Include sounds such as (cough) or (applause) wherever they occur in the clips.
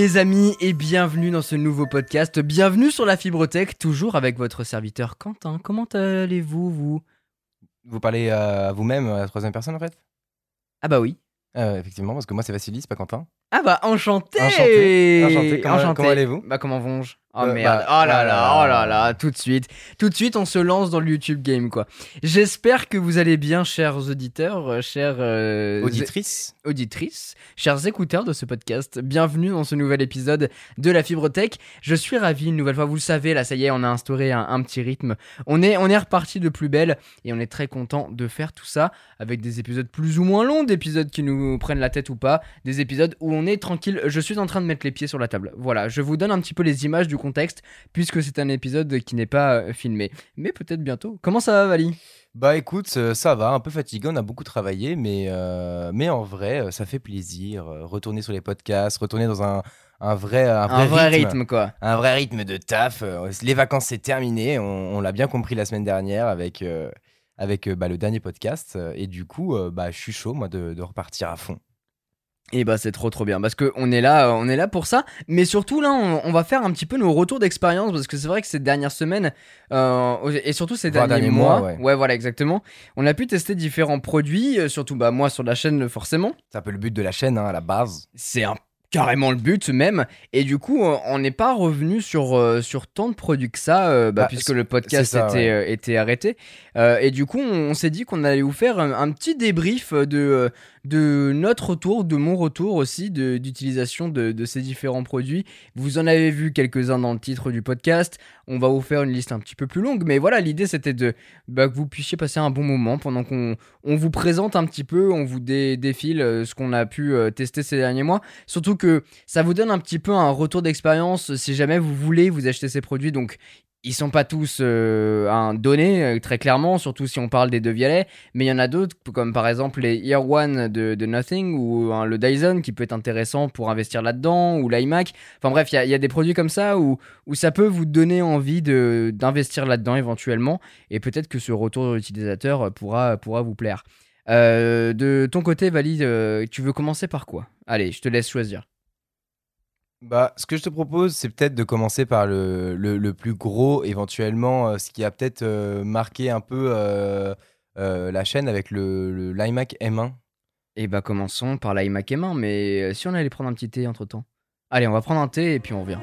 Les amis et bienvenue dans ce nouveau podcast. Bienvenue sur la Fibrotech, toujours avec votre serviteur Quentin. Comment allez-vous vous? Vous parlez euh, à vous-même, à la troisième personne en fait? Ah bah oui. Euh, Effectivement, parce que moi c'est Vassili, c'est pas Quentin. Ah bah enchanté Enchanté. Enchanté. Comment- comment allez-vous? Bah comment vont-je? Oh Euh, merde, bah, oh là là, oh là là, tout de suite, tout de suite on se lance dans le YouTube Game quoi. J'espère que vous allez bien chers auditeurs, chers euh, Auditrice auditrices, chers écouteurs de ce podcast, bienvenue dans ce nouvel épisode de la Fibrotech. Je suis ravi une nouvelle fois, vous le savez, là ça y est, on a instauré un, petit rythme. On est, on est reparti de plus belle et on est très content de faire tout ça avec des épisodes plus ou moins longs, d'épisodes qui nous prennent la tête ou pas, des épisodes où on est tranquille. Je suis en train de mettre les pieds sur la table. Voilà, je vous donne un petit peu les images du contexte puisque c'est un épisode qui n'est pas euh, filmé, mais peut-être bientôt. Comment ça va, Vali? Bah écoute, euh, ça va, un peu fatigué, on a beaucoup travaillé, mais, euh, mais en vrai, euh, ça fait plaisir. euh, Retourner sur les podcasts, retourner dans un, un vrai, un vrai, Un vrai rythme, quoi. Un vrai rythme de taf. euh, Les vacances, c'est terminé. On, on l'a bien compris la semaine dernière avec, euh, avec euh, bah, le dernier podcast. euh, Et du coup, euh, bah, je suis chaud, moi, de, de repartir à fond. Et bah c'est trop trop bien parce que on est là, euh, on est là pour ça. Mais surtout là, on, on va faire un petit peu nos retours d'expérience parce que c'est vrai que ces dernières semaines euh, et surtout ces derniers, derniers mois, mois, ouais. voilà exactement. On a pu tester différents produits, euh, surtout bah moi sur la chaîne forcément. C'est un peu le but de la chaîne, hein, à la base. C'est un carrément le but même. Et du coup on n'est pas revenu sur euh, sur tant de produits que ça euh, bah, Bah, puisque le podcast ça, était ouais. euh, était arrêté. Euh, et du coup on, on s'est dit qu'on allait vous faire un, un petit débrief de de notre retour de mon retour aussi d'utilisation de, de ces différents produits. Vous en avez vu quelques-uns dans le titre du podcast. On va vous faire une liste un petit peu plus longue. Mais voilà l'idée c'était de bah, que vous puissiez passer un bon moment pendant qu'on on vous présente un petit peu on vous dé- défile ce qu'on a pu tester ces derniers mois. Surtout que ça vous donne un petit peu un retour d'expérience si jamais vous voulez vous acheter ces produits. Donc, ils sont pas tous euh, un donné, euh, très clairement, surtout si on parle des deux violets. Mais il y en a d'autres, comme par exemple les Ear One de, Nothing ou hein, le Dyson qui peut être intéressant pour investir là-dedans, ou l'iMac. Enfin bref, il y a- des produits comme ça où, ça peut vous donner envie d'investir là-dedans éventuellement. Et peut-être que ce retour utilisateur pourra, pourra vous plaire. Euh, de ton côté, Valide, euh, tu veux commencer par quoi? Allez, je te laisse choisir. Bah, ce que je te propose, c'est peut-être de commencer par le, le, plus gros, éventuellement, euh, ce qui a peut-être euh, marqué un peu euh, la chaîne avec le, le l'iMac M1. Et bah commençons par l'iMac M1, mais si on allait prendre un petit thé entre temps. Allez, on va prendre un thé et puis on revient.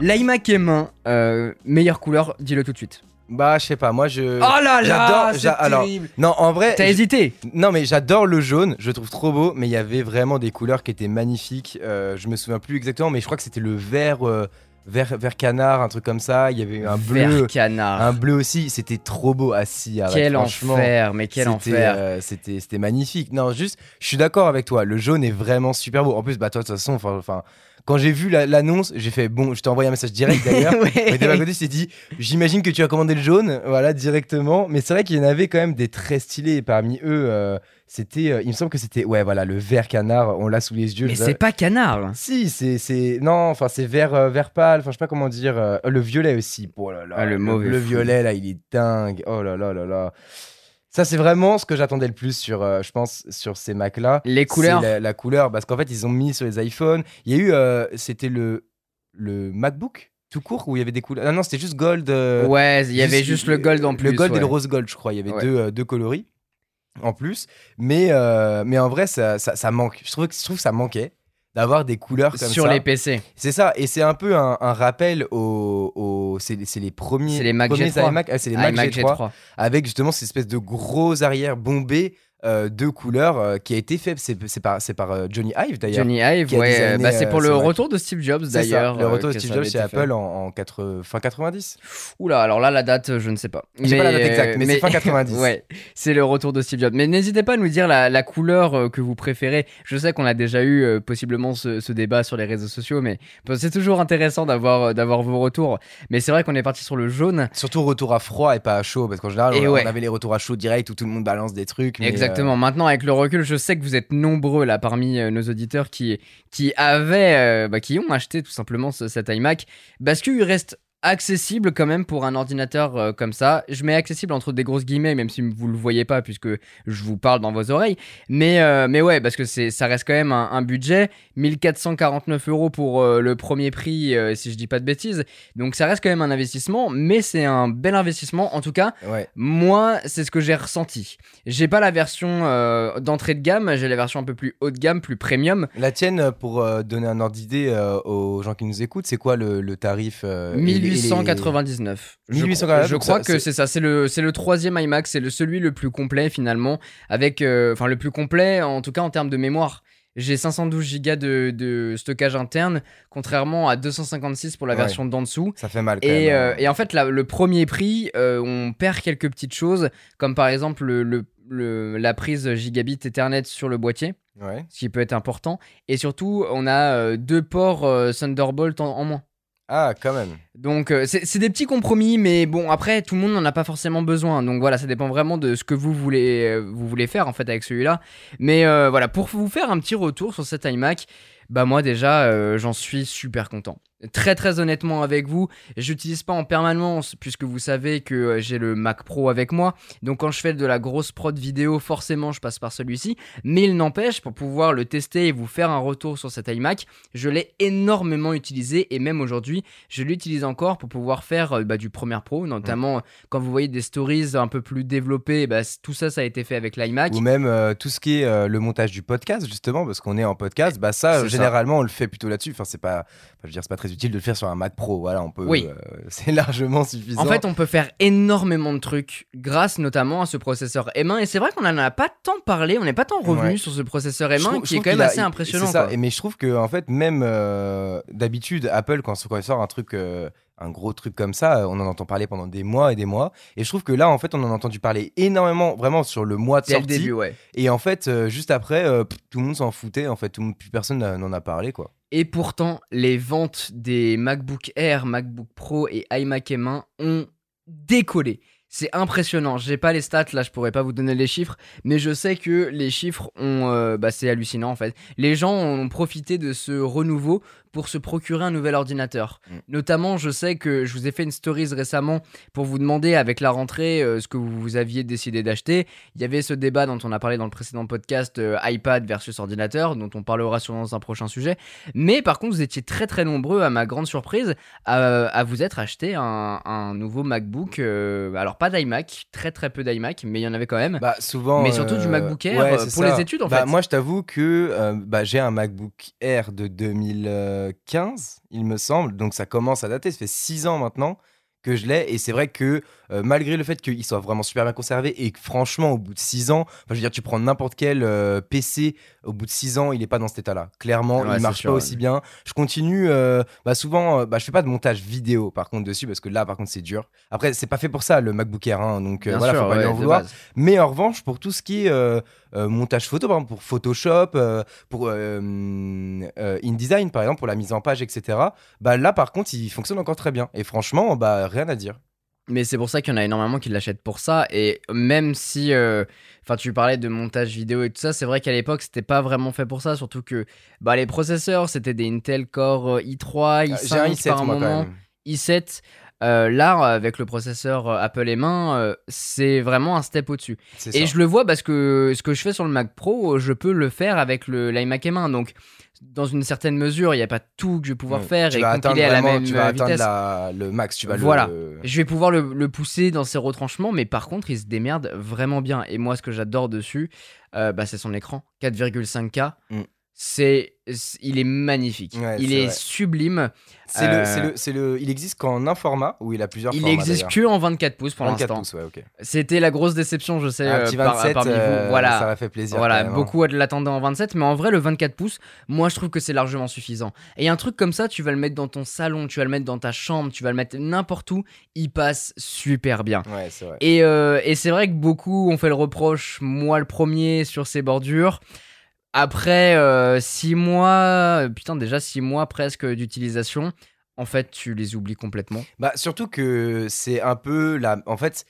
L'iMac M1, euh, meilleure couleur, dis-le tout de suite. Bah, je sais pas, moi je. Oh là là, j'adore- c'est alors, terrible. Non, en vrai. T'as hésité Non, mais j'adore le jaune, je le trouve trop beau, mais il y avait vraiment des couleurs qui étaient magnifiques. euh, je me souviens plus exactement, mais je crois que c'était le vert, euh, vert, vert canard, un truc comme ça. Il y avait un bleu. Vert canard. Un bleu aussi, c'était trop beau assis. arrête, quel enfer, mais quel enfer. euh, c'était c'était magnifique. Non, juste, je suis d'accord avec toi. Le jaune est vraiment super beau. En plus, bah toi, de toute façon, enfin, enfin, quand j'ai vu la- l'annonce, j'ai fait bon, je t'ai envoyé un message direct d'ailleurs. (laughs) Ouais. Mais de ma côté, je dit, j'imagine que tu as commandé le jaune, voilà, directement. Mais c'est vrai qu'il y en avait quand même des très stylés. Et parmi eux, euh, c'était, euh, il me semble que c'était, ouais, voilà, le vert canard. On l'a sous les yeux. Mais c'est pas canard. Si, c'est, c'est, non, enfin, c'est vert, euh, vert pâle. Enfin, je sais pas comment dire. euh, le violet aussi. Oh là là. Ah, le mauvais Le fou. violet là, il est dingue. Oh là là là là. Ça, c'est vraiment ce que j'attendais le plus sur, euh, je pense, sur ces Macs là. Les couleurs. La, la couleur, parce qu'en fait, ils ont mis sur les iPhones. Il y a eu, euh, c'était le, le MacBook tout court où il y avait des couleurs? Non, non, c'était juste gold. euh, Ouais, il y avait juste le gold en plus. Le gold ouais. et le rose gold, je crois. Il y avait Ouais. deux, euh, deux coloris en plus. Mais, euh, mais en vrai, ça, ça, ça manque. Je trouve, que- je trouve que ça manquait d'avoir des couleurs comme Sur ça. les PC. C'est ça, et c'est un peu un, un rappel aux. aux- c'est les premiers. C'est les Mac premiers G3. iMac, ah, c'est les Mac, iMac G3, G3. avec justement cette espèce de gros arrière bombé euh, de couleurs euh, qui a été fait. C'est par, c'est par euh, Johnny Ive d'ailleurs. Johnny Ive, ouais, bah, c'est pour le retour de Steve Jobs d'ailleurs. le retour de Steve Jobs chez. Apple en, en quatre- fin 90. Oula, alors là, la date, je ne sais pas. Je sais pas la date exacte, mais c'est fin 90. (laughs) ouais, c'est le retour de Steve Jobs. Mais n'hésitez pas à nous dire la, la couleur que vous préférez. Je sais qu'on a déjà eu possiblement ce, ce débat sur les réseaux sociaux, mais c'est toujours intéressant d'avoir d'avoir vos retours. Mais c'est vrai qu'on est parti sur le jaune. Surtout retour à froid et pas à chaud, parce qu'en général, on, ouais. on avait les retours à chaud direct où tout le monde balance des trucs. mais, Exactement. Maintenant, avec le recul, je sais que vous êtes nombreux là parmi euh, nos auditeurs qui qui avaient, euh, bah, qui ont acheté tout simplement ce- cet iMac, parce qu'il reste accessible quand même pour un ordinateur euh, comme ça. Je mets accessible entre des grosses guillemets, même si vous le voyez pas puisque je vous parle dans vos oreilles. Mais, euh, mais ouais, parce que c'est, ça reste quand même un, budget. 1449 euros pour euh, le premier prix, si je dis pas de bêtises. Donc ça reste quand même un investissement, mais c'est un bel investissement. En tout cas, moi, c'est ce que j'ai ressenti. J'ai pas la version d'entrée de gamme, j'ai la version un peu plus haut de gamme, plus premium. La tienne, pour donner un ordre d'idée aux gens qui nous écoutent, c'est quoi le, le tarif 1899. Je, crois, que c'est ça. C'est le, c'est le troisième iMac. C'est le, celui le plus complet finalement. Avec, euh, enfin, le plus complet en tout cas en termes de mémoire. J'ai 512 Go de, de, stockage interne, contrairement à 256 pour la version d'en dessous. Ça fait mal. Quand et, même, euh, hein. et en fait, le premier prix, euh, on perd quelques petites choses, comme par exemple le, le, la prise gigabit Ethernet sur le boîtier, ouais. ce qui peut être important. Et surtout, on a deux ports Thunderbolt en moins. Ah, quand même. Donc, euh, c'est des petits compromis, mais bon, après, tout le monde n'en a pas forcément besoin. Donc voilà, ça dépend vraiment de ce que vous voulez, euh, vous voulez faire en fait avec celui-là. Mais euh, voilà, pour vous faire un petit retour sur cet iMac, bah moi déjà, j'en suis super content. Très très honnêtement avec vous, j'utilise pas en permanence puisque vous savez que euh, j'ai le Mac Pro avec moi. Donc quand je fais de la grosse prod vidéo, forcément je passe par celui-ci. Mais il n'empêche, pour pouvoir le tester et vous faire un retour sur cet iMac, je l'ai énormément utilisé et même aujourd'hui, je l'utilise encore pour pouvoir faire euh, bah, du Premiere Pro, notamment mmh. quand vous voyez des stories un peu plus développées, bah, tout ça ça a été fait avec l'iMac. Ou même euh, tout ce qui est le montage du podcast justement, parce qu'on est en podcast, bah ça généralement on le fait plutôt là-dessus. Enfin c'est pas, je veux dire c'est pas très utile de le faire sur un Mac Pro. Voilà, on peut. Oui. Euh, (laughs) c'est largement suffisant. En fait, on peut faire énormément de trucs grâce notamment à ce processeur M1. Et c'est vrai qu'on en a pas tant parlé, on n'est pas tant revenu sur ce processeur M1 qui est quand même assez impressionnant. C'est ça. mais je trouve que en fait, même euh, d'habitude, Apple quand, quand il sort un truc. Euh, un gros truc comme ça, on en entend parler pendant des mois et des mois. Et je trouve que là, en fait, on en a entendu parler énormément, vraiment sur le mois de sortie. Le début, ouais. Et en fait, juste après, tout le monde s'en foutait. En fait, tout, plus personne n'en a parlé, quoi. Et pourtant, les ventes des MacBook Air, MacBook Pro et iMac M1 ont décollé. C'est impressionnant. J'ai pas les stats là, je pourrais pas vous donner les chiffres, mais je sais que les chiffres ont, euh, bah c'est hallucinant en fait. Les gens ont profité de ce renouveau pour se procurer un nouvel ordinateur. Mm. Notamment, je sais que je vous ai fait une stories récemment pour vous demander avec la rentrée euh, ce que vous aviez décidé d'acheter. Il y avait ce débat dont on a parlé dans le précédent podcast euh, iPad versus ordinateur, dont on parlera sûrement dans un prochain sujet. Mais par contre, vous étiez très très nombreux, à ma grande surprise, à, vous être acheté un, nouveau MacBook. Euh, alors pas d'iMac, très très peu d'iMac, mais il y en avait quand même. Bah souvent. Mais surtout du MacBook Air pour les études en bah, fait. Moi, je t'avoue que bah, j'ai un MacBook Air de 2000. 15, il me semble. Donc ça commence à dater, ça fait 6 ans maintenant que je l'ai. Et c'est vrai que euh, malgré le fait qu'il soit vraiment super bien conservé et que franchement, au bout de 6 ans, je veux dire, tu prends n'importe quel euh, PC, au bout de 6 ans, il est pas dans cet état-là. Clairement, il marche pas aussi bien. Je continue, euh, bah, souvent, bah, je fais pas de montage vidéo par contre dessus parce que là, par contre, c'est dur. Après, c'est pas fait pour ça le MacBook Air, hein, donc voilà, faut pas en vouloir. Mais en revanche, pour tout ce qui est montage photo, par exemple, pour Photoshop, pour InDesign, par exemple, pour la mise en page, etc., bah là, par contre, il fonctionne encore très bien. Et franchement, bah, rien à dire. Mais c'est pour ça qu'il y en a énormément qui l'achètent pour ça. Et même si, euh, enfin, tu parlais de montage vidéo et tout ça, c'est vrai qu'à l'époque, c'était pas vraiment fait pour ça. Surtout que bah, les processeurs, c'était des Intel Core i3, i5 i7, par un moment, i7. Euh, là, avec le processeur Apple M1, euh, c'est vraiment un step au-dessus. Et je le vois parce que ce que je fais sur le Mac Pro, je peux le faire avec l'iMac M1. Donc, dans une certaine mesure, il n'y a pas tout que je vais pouvoir faire et compiler à la même tu vas vitesse. le max, tu vas voilà. Je vais pouvoir le, pousser dans ses retranchements, mais par contre, il se démerde vraiment bien. Et moi, ce que j'adore dessus, euh, bah, c'est son écran 4,5K. Mm. C'est, il est magnifique. il est sublime. C'est le, euh, c'est le, il existe qu'en un format ou il a plusieurs il formats Il existe que en 24 pouces pour l'instant. C'était la grosse déception, je sais, euh, par, parmi vous. Euh, voilà, ça m'a fait plaisir. Voilà, beaucoup l'attendaient en 27, mais en vrai, le 24 pouces, moi je trouve que c'est largement suffisant. Et un truc comme ça, tu vas le mettre dans ton salon, tu vas le mettre dans ta chambre, tu vas le mettre n'importe où, il passe super bien. Ouais, vrai. Et, et c'est vrai que beaucoup ont fait le reproche, moi le premier, sur ces bordures. Après 6 euh, mois, putain déjà 6 mois presque d'utilisation, en fait tu les oublies complètement. Bah surtout que c'est un peu la... En fait,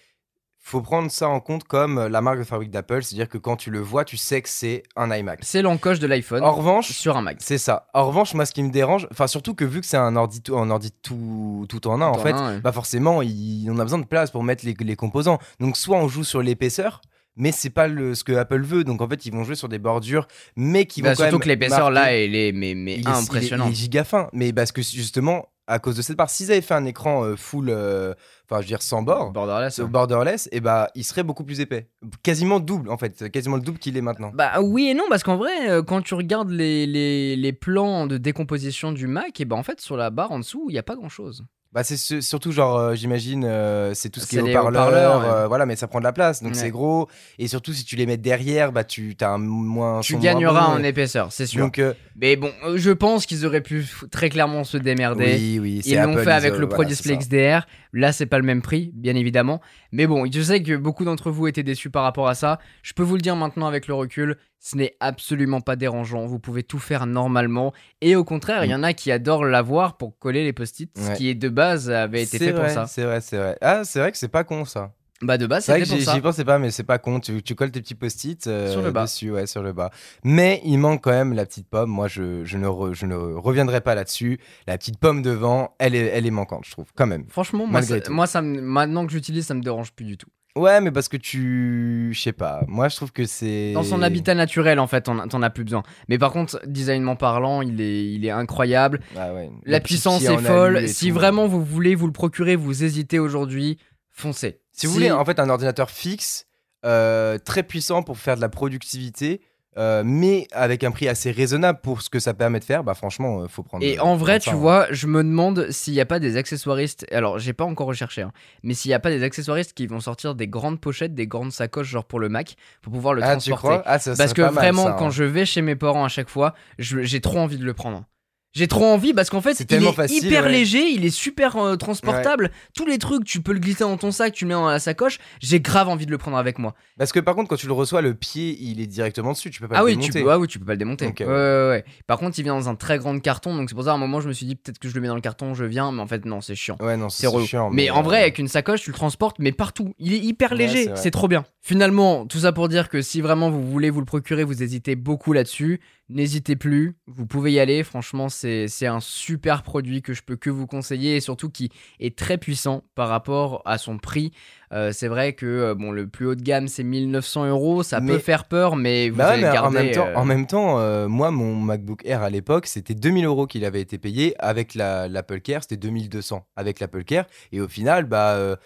faut prendre ça en compte comme euh, la marque de fabrique d'Apple, c'est-à-dire que quand tu le vois, tu sais que c'est un iMac. C'est l'encoche de l'iPhone En revanche, sur un Mac. c'est ça. En revanche, moi, ce qui me dérange, enfin surtout que vu que c'est un ordi, tout, un ordi tout, tout en un, en fait, un, ouais. bah forcément, il- on a besoin de place pour mettre les, les composants. Donc soit on joue sur l'épaisseur, mais c'est pas le, ce que Apple veut. Donc en fait, ils vont jouer sur des bordures, mais qui Bah, vont quand surtout même que l'épaisseur là, elle est mais, mais il est, il est- impressionnante. il est giga fin. Mais parce que justement, à cause de cette part, s'ils avaient fait un écran euh, full, euh, enfin je veux dire sans bord, Borderless. ce ouais. borderless, et bah il serait beaucoup plus épais, quasiment double en fait, quasiment le double qu'il est maintenant. Bah oui et non, parce qu'en vrai, euh, quand tu regardes les, les, les plans de décomposition du Mac, et ben en fait, sur la barre en dessous, il n'y a pas grand chose. Bah c'est su- surtout genre euh, j'imagine euh, c'est tout ce qui est haut-parleur, ouais. euh, voilà mais ça prend de la place donc Ouais. c'est gros et surtout si tu les mets derrière bah tu as un moins Tu moins gagneras bon. en épaisseur, c'est sûr. donc euh, Mais bon, je pense qu'ils auraient pu très clairement se démerder. oui oui c'est Ils l'ont fait avec le Pro Display. XDR. Là, c'est pas le même prix, bien évidemment. Mais bon, je sais que beaucoup d'entre vous étaient déçus par rapport à ça. Je peux vous le dire maintenant avec le recul, ce n'est absolument pas dérangeant. Vous pouvez tout faire normalement. Et au contraire, il y en a qui adorent l'avoir pour coller les post-it, ce qui de base avait été fait pour ça. c'est vrai c'est vrai ah c'est vrai que c'est pas con ça Bah de base, c'est vrai j'y pensais pas mais c'est pas con tu, tu colles tes petits post-it euh, Sur le bas. dessus ouais sur le bas mais il manque quand même la petite pomme moi je, je ne re- je ne reviendrai pas là-dessus la petite pomme devant elle est elle est manquante je trouve quand même Franchement, moi, ça, moi ça me- maintenant que j'utilise, ça me dérange plus du tout. ouais mais parce que tu je sais pas moi je trouve que c'est Dans son habitat naturel, en fait, t'en as plus besoin. Mais par contre, designement parlant, il est, il est incroyable. Ah ouais, La puissance est folle. Si tout. vraiment vous voulez vous le procurer, vous hésitez aujourd'hui, foncez. Si vous voulez en fait un ordinateur fixe, euh, très puissant pour faire de la productivité, euh, mais avec un prix assez raisonnable pour ce que ça permet de faire, bah franchement, euh, faut prendre. Et en vrai, ça, tu hein. vois, je me demande s'il n'y a pas des accessoiristes. Alors, j'ai pas encore recherché, hein, mais s'il n'y a pas des accessoiristes qui vont sortir des grandes pochettes, des grandes sacoches, genre pour le Mac, pour pouvoir le Ah, tu crois? Ah, ça Parce que pas mal, vraiment, ça, quand hein. je vais chez mes parents à chaque fois, j'ai trop envie de le prendre. J'ai trop envie parce qu'en fait, C'est il est facile, hyper ouais. léger, il est super euh, transportable. Tous les trucs, tu peux le glisser dans ton sac, tu le mets dans la sacoche. J'ai grave envie de le prendre avec moi. Parce que par contre, quand tu le reçois, le pied, il est directement dessus, tu peux pas ah le oui, tu démonter. peux, ah oui, tu peux pas le démonter. Euh, Ouais. Par contre, il vient dans un très grand carton, donc c'est pour ça à un moment je me suis dit peut-être que je le mets dans le carton, je viens, mais en fait non, c'est chiant. Ouais, non, C'est chiant. Mais, en euh, vrai, avec une sacoche, tu le transportes, mais partout. Il est hyper léger, c'est trop bien. Finalement, tout ça pour dire que si vraiment vous voulez vous le procurer, vous hésitez beaucoup là-dessus, n'hésitez plus, vous pouvez y aller. Franchement, c'est un super produit que je peux que vous conseiller et surtout qui est très puissant par rapport à son prix. Euh, c'est vrai que euh, bon, le plus haut de gamme c'est 1900 euros, ça Mais- peut faire peur, mais vous Bah ouais, allez mais garder. en même temps, euh, en même temps moi, mon MacBook Air à l'époque, c'était 2000 euros qu'il avait été payé. Avec la- l'Apple Care, c'était 2200 avec l'Apple Care. Et au final, bah,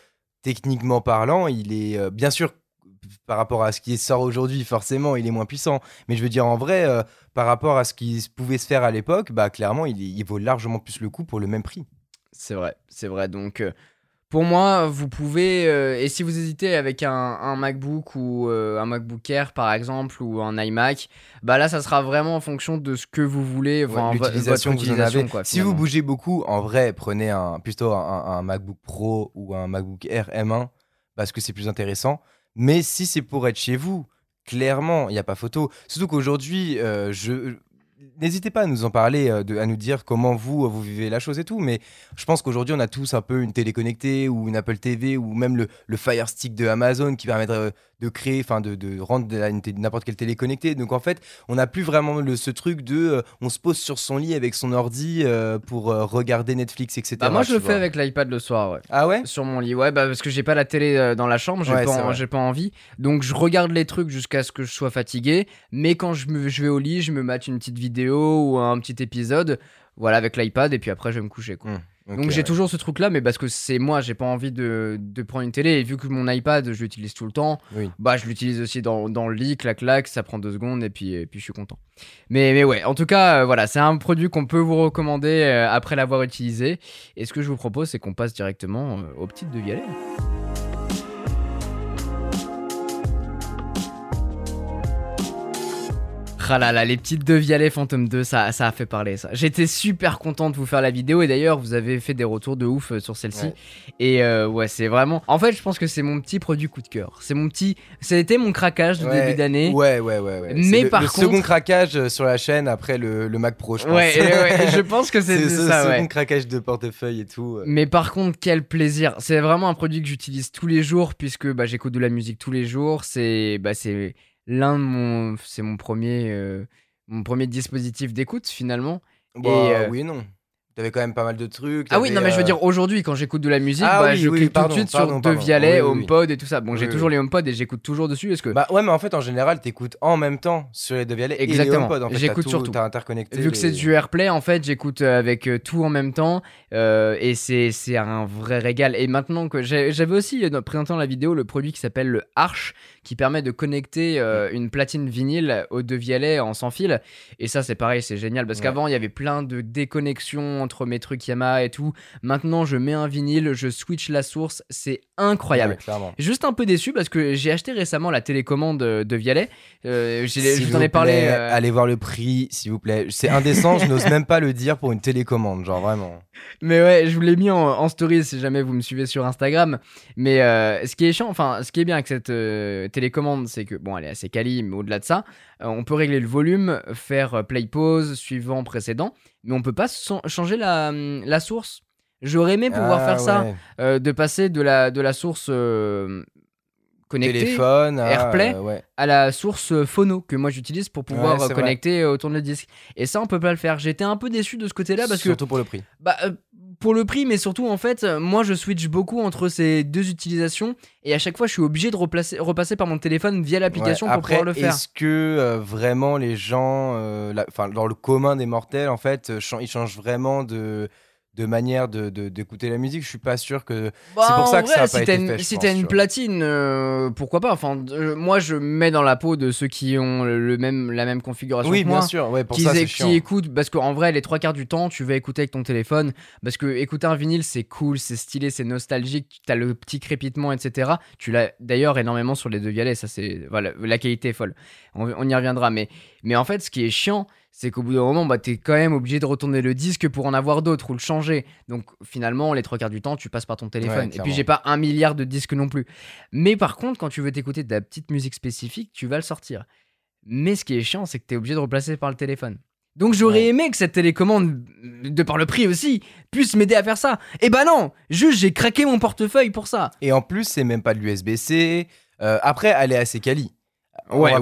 techniquement parlant, il est euh, bien sûr par rapport à ce qui sort aujourd'hui, forcément, il est moins puissant. Mais je veux dire, en vrai, euh, par rapport à ce qui pouvait se faire à l'époque, bah, clairement, il, vaut largement plus le coup pour le même prix. C'est vrai, c'est vrai. Donc, euh, pour moi, vous pouvez. euh, et si vous hésitez avec un, un MacBook ou un MacBook Air, par exemple, ou un iMac, bah là, ça sera vraiment en fonction de ce que vous voulez, enfin, Ouais, vo- l'utilisation votre que vous en utilisation, avez. quoi, si vous bougez beaucoup, en vrai, prenez un, plutôt un, un MacBook Pro ou un MacBook Air M1 parce que c'est plus intéressant. Mais si c'est pour être chez vous, clairement, il n'y a pas photo. Surtout qu'aujourd'hui, euh, je. N'hésitez pas à nous en parler, euh, à nous dire comment vous, euh, vous vivez la chose et tout. Mais je pense qu'aujourd'hui, on a tous un peu une télé connectée ou une Apple TV ou même le, le Fire Stick de Amazon qui permet de, créer, enfin de, de rendre n'importe quelle télé connectée. Donc en fait, on n'a plus vraiment le, ce truc de euh, on se pose sur son lit avec son ordi euh, pour euh, regarder Netflix, etc. Bah, moi, je le fais avec l'iPad le soir, ouais. Ah ouais? Sur mon lit, ouais, bah, parce que j'ai pas la télé dans la chambre, j'ai Ouais, pas, en- pas envie. Donc, je regarde les trucs jusqu'à ce que je sois fatigué. Mais quand je, me, je vais au lit, je me mate une petite vidéo ou un petit épisode, voilà, avec l'iPad, et puis après, je vais me coucher, quoi. Donc j'ai ouais. toujours ce truc là, mais parce que c'est moi, j'ai pas envie de, de prendre une télé. Et vu que mon iPad, je l'utilise tout le temps, Oui. bah je l'utilise aussi dans, dans le lit, clac clac, ça prend deux secondes et puis, et puis je suis content. Mais, mais ouais, en tout cas, euh, voilà, c'est un produit qu'on peut vous recommander euh, après l'avoir utilisé. Et ce que je vous propose, c'est qu'on passe directement euh, au petit de Vialet. Ah là là, les petites deux Vialet Phantom 2, ça, ça a fait parler ça. J'étais super content de vous faire la vidéo et d'ailleurs vous avez fait des retours de ouf euh, sur celle-ci. Ouais. Et euh, ouais, c'est vraiment. En fait, je pense que c'est mon petit produit coup de cœur. C'est mon petit. Été mon craquage de Ouais, début d'année. Ouais, ouais, ouais. ouais. Mais le, par le contre- second craquage euh, sur la chaîne après le, le Mac Pro, je pense. Ouais, et ouais, je pense que (laughs) c'est c'est c'est ce ça, second ouais. craquage de portefeuille et tout. Mais par contre, quel plaisir. C'est vraiment un produit que j'utilise tous les jours puisque bah, j'écoute de la musique tous les jours. C'est bah, c'est l'un de mon c'est mon premier euh, mon premier dispositif d'écoute finalement. Bah, euh, Oui et non. T'avais quand même pas mal de trucs. Ah oui, t'avais, non mais je veux euh, dire aujourd'hui quand j'écoute de la musique, Ah bah, oui, je oui, clique pardon, tout de suite pardon, sur pardon. De Vialet, Oui, oui, oui. HomePod et tout ça. Bon, j'ai oui, toujours les HomePod et j'écoute toujours dessus. Est-ce que Bah ouais, mais en fait, en général, t'écoutes en même temps sur les deux Vialet et les Exactement. HomePod. En fait, J'écoute t'as surtout. T'as interconnecté. Vu que c'est du AirPlay, en fait, j'écoute euh, avec euh, tout en même temps euh, et c'est c'est un vrai régal. Et maintenant que j'ai- j'avais aussi, euh, présentant la vidéo, le produit qui s'appelle le Arch qui permet de connecter euh, une platine vinyle aux deux Vialet en sans fil. Et ça, c'est pareil, c'est génial parce Ouais. qu'avant, il y avait plein de déconnexions entre mes trucs Yamaha et tout. Maintenant, je mets un vinyle, je switch la source, c'est incroyable. Ouais. Juste un peu déçu parce que j'ai acheté récemment la télécommande euh, de Vialet. Euh, je S'il vous en ai parlé. plaît, euh, Allez voir le prix, s'il vous plaît. C'est indécent, je n'ose même pas le dire pour une télécommande, genre vraiment. Mais ouais, je vous l'ai mis en, en story si jamais vous me suivez sur Instagram. Mais euh, ce qui est chiant, enfin, ce qui est bien avec cette télécommande, c'est que bon, elle est assez quali, mais au-delà de ça, euh, on peut régler le volume, faire euh, play pause suivant précédent, mais on peut pas changer la, hum, la source. J'aurais aimé pouvoir Ah, faire ça, euh, de passer de la, de la source connectée Téléphone, ah, AirPlay. euh, ouais. à la source euh, phono que moi j'utilise pour pouvoir Ouais, euh, vrai. connecter autour de le disque. Et ça, on peut pas le faire. J'étais un peu déçu de ce côté-là parce que Surtout pour le prix. bah, euh, pour le prix, mais surtout en fait, moi je switch beaucoup entre ces deux utilisations et à chaque fois je suis obligé de replacer- repasser par mon téléphone via l'application Ouais, pour Après, pouvoir le faire. Est-ce que euh, vraiment les gens, euh, enfin dans le commun des mortels, en fait, ils changent vraiment de de manière de d'écouter la musique. Je suis pas sûr que. Bah, c'est pour ça que ça vrai, a si pas été une, fait, si t'as une platine, euh, pourquoi pas. Enfin, euh, moi je me mets dans la peau de ceux qui ont le même, la même configuration Oui, que bien moi. sûr. Ouais, pour qui, ça, c'est qui écoutent parce qu'en vrai les trois quarts du temps tu vas écouter avec ton téléphone. Parce que écouter un vinyle c'est cool c'est stylé c'est nostalgique. T'as le petit crépitement etc tu l'as d'ailleurs énormément sur les deux violets ça c'est voilà la qualité est folle. On, on y reviendra. Mais mais en fait ce qui est chiant c'est qu'au bout d'un moment bah t'es quand même obligé de retourner le disque pour en avoir d'autres ou le changer donc finalement les trois quarts du temps tu passes par ton téléphone Ouais, et puis j'ai pas un milliard de disques non plus mais par contre quand tu veux t'écouter de la petite musique spécifique tu vas le sortir mais ce qui est chiant, c'est que tu es obligé de replacer par le téléphone. Donc j'aurais Ouais. aimé que cette télécommande, de par le prix aussi, puisse m'aider à faire ça. Et bah non, juste j'ai craqué mon portefeuille pour ça. Et en plus, c'est même pas de l'USB-C. Euh, après, elle est assez quali. Ouais,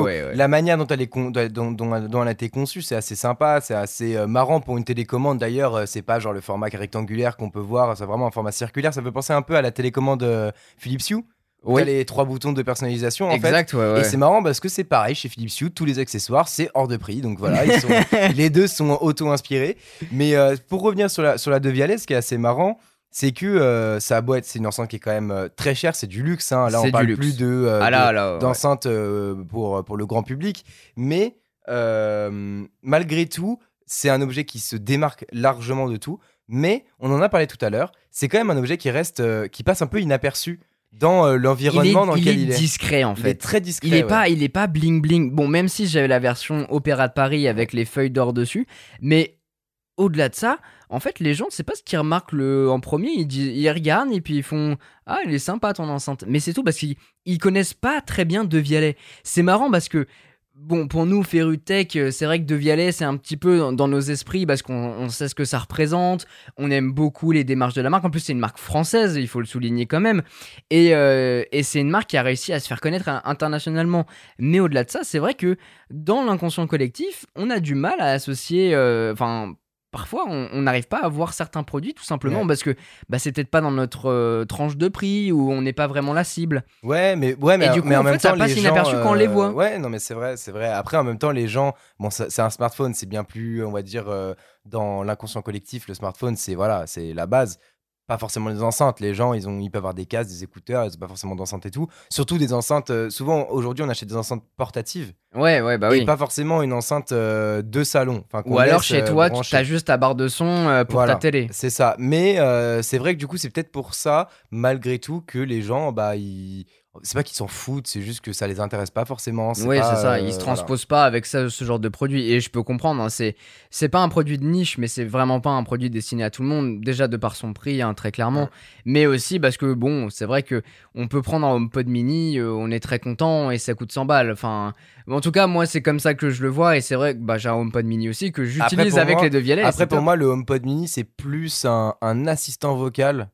ouais, ouais. La manière dont elle, est con- dont, dont- dont elle a été conçue, c'est assez sympa, c'est assez euh, marrant pour une télécommande. D'ailleurs, euh, c'est pas genre le format rectangulaire qu'on peut voir, c'est vraiment un format circulaire. Ça fait penser un peu à la télécommande euh, Philips Hue. où Oui. T'as les trois boutons de personnalisation en fait. ouais, ouais. Et c'est marrant parce que c'est pareil chez Philips Hue, tous les accessoires c'est hors de prix, donc voilà, ils sont- (laughs) les deux sont auto-inspirés. Mais euh, pour revenir sur la, sur la Devialet, ce qui est assez marrant, c'est que euh, ça a beau être, c'est une enceinte qui est quand même euh, très chère, c'est du luxe. hein. Là, on parle luxe. plus de, euh, ah de- ouais. d'enceinte euh, pour, pour le grand public. Mais malgré tout, c'est un objet qui se démarque largement de tout. Mais on en a parlé tout à l'heure, c'est quand même un objet qui reste, qui passe un peu inaperçu dans euh, l'environnement dans il lequel est il est. discret en Il est fait. très discret. Il est ouais. pas, il est pas bling bling. Bon, même si j'avais la version Opéra de Paris avec les feuilles d'or dessus, mais au-delà de ça, en fait, les gens, c'est pas ce qu'ils remarquent en premier. Ils, regardent et puis ils font Ah, il est sympa ton enceinte. Mais c'est tout parce qu'ils ils connaissent pas très bien De Vialet. C'est marrant parce que. Bon, pour nous, Féru Tech, euh, c'est vrai que De Vialet, c'est un petit peu dans, nos esprits parce qu'on on sait ce que ça représente. On aime beaucoup les démarches de la marque. En plus, c'est une marque française, il faut le souligner quand même. Et, euh, c'est une marque qui a réussi à se faire connaître euh, internationalement. Mais au-delà de ça, c'est vrai que dans l'inconscient collectif, on a du mal à associer. euh, Enfin, parfois, on n'arrive pas à voir certains produits tout simplement Ouais. parce que bah, c'est peut-être pas dans notre euh, tranche de prix ou on n'est pas vraiment la cible. Ouais, mais ouais, mais, Et du coup, mais en, en même fait, ça temps, passe les inaperçu gens, quand on les euh, voit. Ouais, non, mais c'est vrai, c'est vrai. Après, en même temps, les gens, bon, c'est un smartphone, c'est bien plus, on va dire, euh, dans l'inconscient collectif, le smartphone, c'est voilà, c'est la base. Pas forcément les enceintes. Les gens, ils ont, ils peuvent avoir des casques, des écouteurs, ils ont pas forcément d'enceintes et tout. Surtout des enceintes. euh, souvent, aujourd'hui, on achète des enceintes portatives Ouais, ouais, bah et oui. pas forcément une enceinte euh, de salon. Enfin, qu'on Ou alors laisse, chez euh, toi, tu brancher. as juste ta barre de son euh, pour Voilà. ta télé. C'est ça. Mais euh, c'est vrai que du coup, c'est peut-être pour ça, malgré tout, que les gens, bah, ils... c'est pas qu'ils s'en foutent, c'est juste que ça les intéresse pas forcément. Oui, c'est ça. euh, Ils se voilà. transposent pas avec ça, ce genre de produit. Et je peux comprendre. hein, c'est c'est pas un produit de niche, mais c'est vraiment pas un produit destiné à tout le monde. Déjà de par son prix, hein, très clairement. Ouais. Mais aussi parce que bon, c'est vrai que on peut prendre un HomePod mini, euh, on est très content et ça coûte 100 balles. Enfin, en tout cas, moi, c'est comme ça que je le vois. Et c'est vrai que bah, j'ai un HomePod mini aussi que j'utilise avec moi- les deux violets. Après, pour top. moi, le HomePod mini, c'est plus un, un assistant vocal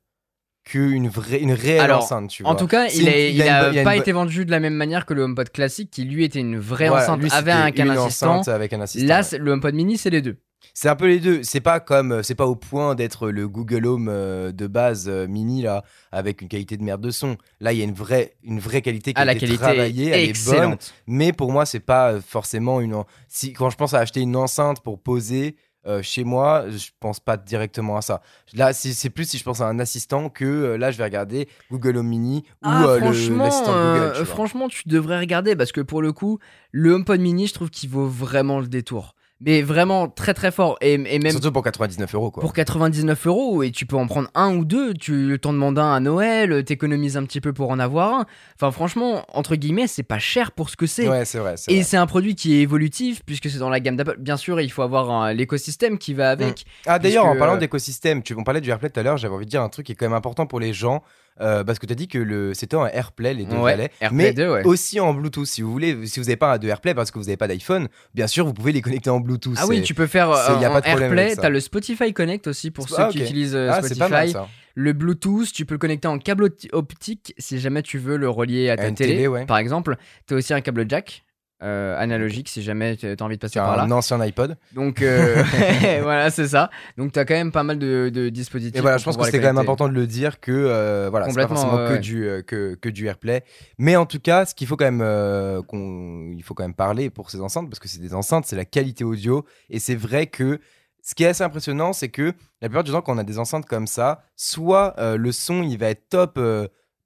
qu'une vraie, une réelle Alors, enceinte, tu En vois. tout cas, il, est- il a a, il a pas été vendu de la même manière que le HomePod classique, qui lui était une vraie Voilà, enceinte lui, avec c'était un, une enceinte avec un assistant. Là, ouais. le HomePod mini, c'est les deux. C'est un peu les deux. C'est pas comme, c'est pas au point d'être le Google Home euh, de base euh, mini là, avec une qualité de merde de son. Là, il y a une vraie, une vraie qualité qui Ah, a la été qualité travaillée, est elle est bonne. excellente. Mais pour moi, c'est pas euh, forcément une. en- Si quand je pense à acheter une enceinte pour poser euh, chez moi, je pense pas directement à ça. Là, c'est plus si je pense à un assistant que euh, là, je vais regarder Google Home Mini ou Ah, euh, l'assistant Google. tu franchement, tu devrais regarder parce que pour le coup, le HomePod mini, je trouve qu'il vaut vraiment le détour. Mais vraiment très très fort. Et, et même Surtout pour 99 euros quoi. pour 99 euros, et tu peux en prendre un ou deux. Tu t'en demandes un à Noël, t'économises un petit peu pour en avoir un. Enfin, franchement, entre guillemets, c'est pas cher pour ce que c'est. Ouais, c'est vrai. Et c'est un produit qui est évolutif puisque c'est dans la gamme d'Apple. Bien sûr, il faut avoir l'écosystème qui va avec. Ah d'ailleurs, en parlant euh, d'écosystème, tu on parlait du AirPlay tout à l'heure, j'avais envie de dire un truc qui est quand même important pour les gens, euh, parce que tu as dit que le c'était un AirPlay les deux Ouais, AirPlay mais 2, ouais. aussi en Bluetooth. Si vous voulez, si vous n'avez pas de AirPlay parce que vous n'avez pas d'iPhone, bien sûr, vous pouvez les connecter en Bluetooth. Ah oui, tu peux faire euh, y a en pas de problème AirPlay. ça. T'as le Spotify Connect aussi pour Ah, ceux ok. qui utilisent euh, Ah, c'est pas mal Spotify. ça. Le Bluetooth, tu peux le connecter en câble opti- optique si jamais tu veux le relier à ta télé, télé, ouais. par exemple. Tu as aussi un câble jack euh, analogique si jamais tu as envie de passer par là. un ancien iPod. Donc euh, (laughs) (laughs) voilà, c'est ça. Donc tu as quand même pas mal de, de dispositifs. Et voilà, je pense que c'était quand même important de le dire que euh, voilà, c'est pas forcément que, ouais. du, euh, que, que du AirPlay. Mais en tout cas, ce qu'il faut quand même qu'on il faut quand même parler pour ces enceintes, parce que c'est des enceintes, c'est la qualité audio. Et c'est vrai que ce qui est assez impressionnant, c'est que la plupart du temps, quand on a des enceintes comme ça, soit le son il va être top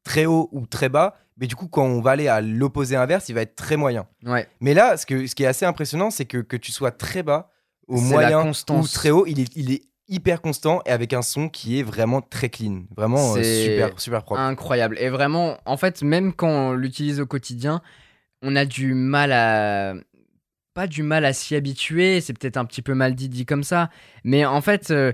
très haut ou très bas, mais du coup, quand on va aller à l'opposé inverse, il va être très moyen. Ouais, Mais là, ce, que, ce qui est assez impressionnant, c'est que, que tu sois très bas, au moyen ou très haut, il est, il est hyper constant et avec un son qui est vraiment très clean. Vraiment euh, super, super propre. incroyable. Et vraiment, en fait, même quand on l'utilise au quotidien, on a du mal à. Pas du mal à s'y habituer, c'est peut-être un petit peu mal dit, dit comme ça. Mais en fait, euh,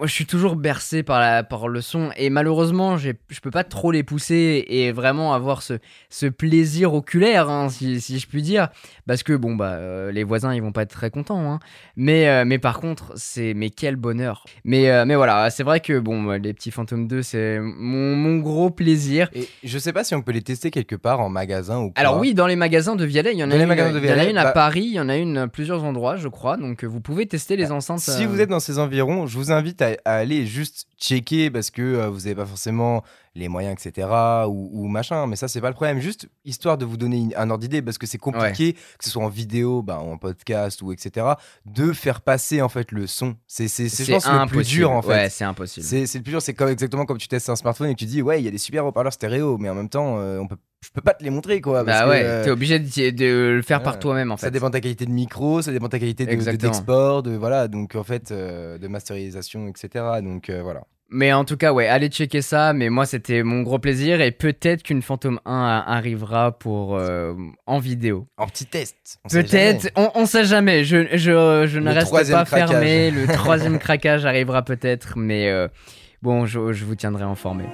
moi, je suis toujours bercé par, la, par le son. Et malheureusement, je peux pas trop les pousser et vraiment avoir ce, ce plaisir oculaire, hein, si, si je puis dire. Parce que, bon, bah, euh, les voisins, ils vont pas être très contents. hein. Mais, euh, mais par contre, c'est. Mais quel bonheur! Mais, euh, mais voilà, c'est vrai que, bon, les petits fantômes 2, c'est mon, mon gros plaisir. Et je sais pas si on peut les tester quelque part en magasin ou. Alors oui, dans les magasins de Vialet, il y en a Dans une, il y en a à bah- Paris, il y en a une à plusieurs endroits, je crois. Donc vous pouvez tester les enceintes. Si vous êtes dans ces environs, je vous invite à, à aller juste checker parce que euh, vous n'avez pas forcément les moyens, etc. ou, ou machin. Mais ça, c'est pas le problème. Juste histoire de vous donner un ordre d'idée parce que c'est compliqué, que ce soit en vidéo, bah, en podcast ou etc. de faire passer en fait le son. C'est, je pense, le plus dur en fait. Ouais, c'est impossible. C'est, le plus dur, c'est comme, exactement comme tu testes un smartphone et tu dis ouais il y a des super haut-parleurs stéréo, mais en même temps euh, on peut, je peux pas te les montrer quoi. parce bah ouais, euh, t'es obligé de, de le faire ouais. par toi-même en fait. ça dépend de ta qualité de micro, ça dépend de ta qualité de, de- d'export, de voilà, donc en fait euh, de masterisation, etc. Donc euh, voilà. Mais en tout cas, ouais, allez checker ça. Mais moi, c'était mon gros plaisir et peut-être qu'une Phantom 1 a- arrivera pour euh, en vidéo. En petit test. Peut-être, on, on sait jamais. Je, je, je ne reste pas craquage. fermé. Le troisième (laughs) craquage arrivera peut-être, mais euh, bon, je, je vous tiendrai informé.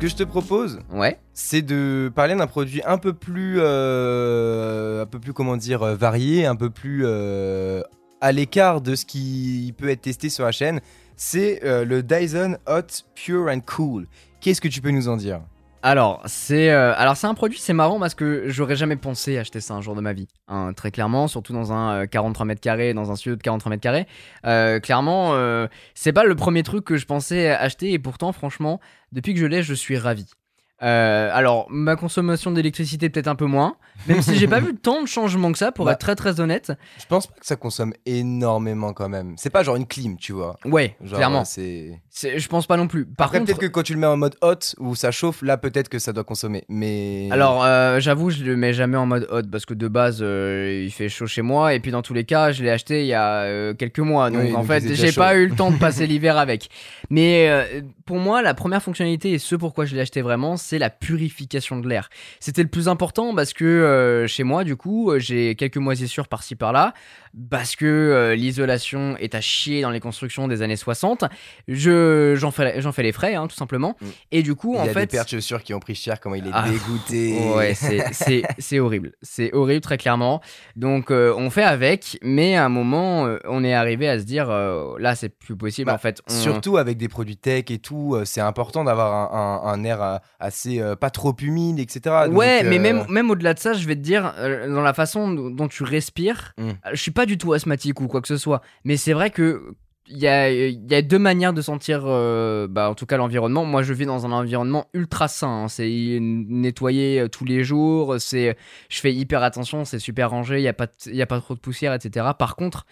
Que je te propose, Ouais. c'est de parler d'un produit un peu plus, euh, un peu plus comment dire, euh, varié, un peu plus euh, à l'écart de ce qui peut être testé sur la chaîne. C'est euh, le Dyson Hot Pure and Cool. Qu'est-ce que tu peux nous en dire? Alors, c'est euh, alors c'est un produit, c'est marrant parce que j'aurais jamais pensé acheter ça un jour de ma vie. hein, très clairement, surtout dans un euh, 43 mètres carrés, dans un studio de 43 mètres carrés. Euh, clairement, euh, c'est pas le premier truc que je pensais acheter et pourtant, franchement, depuis que je l'ai, je suis ravi. Euh, alors, ma consommation d'électricité peut-être un peu moins, même si j'ai pas (laughs) vu tant de changements que ça, pour Bah. être très très honnête. Je pense pas que ça consomme énormément quand même. C'est pas genre une clim, tu vois. Ouais, Genre, clairement. euh, c'est. C'est- Je pense pas non plus. Par Après, contre, peut-être que quand tu le mets en mode hot ou ça chauffe, là peut-être que ça doit consommer. Mais. alors euh, j'avoue, je le mets jamais en mode hot parce que de base, euh, il fait chaud chez moi et puis dans tous les cas, je l'ai acheté il y a euh, quelques mois, donc Oui, en donc fait, j'ai déjà pas chaud. eu le temps de (laughs) passer l'hiver avec. Mais euh, pour moi, la première fonctionnalité et ce pourquoi je l'ai acheté vraiment, c'est la purification de l'air. C'était le plus important parce que euh, chez moi, du coup, euh, j'ai quelques moisissures par-ci par-là, parce que euh, l'isolation est à chier dans les constructions des années 60. Je, j'en fais, j'en fais les frais, hein, tout simplement. Mm. Et du coup, il y en a fait, des paires de chaussures qui ont pris cher, comment il est Ah. dégoûté. Ouais, c'est- horrible. C'est horrible, très clairement. Donc, euh, on fait avec, mais à un moment, on est arrivé à se dire, là, c'est plus possible. Bah, en fait, on- Surtout avec des produits tech et tout, c'est important d'avoir un, un- un air euh, assez euh, pas trop humide, etc. Donc, Ouais, mais euh, même, même au-delà de ça, je vais te dire, euh, dans la façon dont tu respires, Mm. je suis pas du tout asthmatique ou quoi que ce soit, mais c'est vrai que. Il y y a deux manières de sentir, euh, bah, en tout cas, l'environnement. Moi, je vis dans un environnement ultra sain. hein. C'est nettoyé tous les jours. C'est, je fais hyper attention. C'est super rangé. Il y a pas, de- y a pas trop de poussière, etc. Par contre,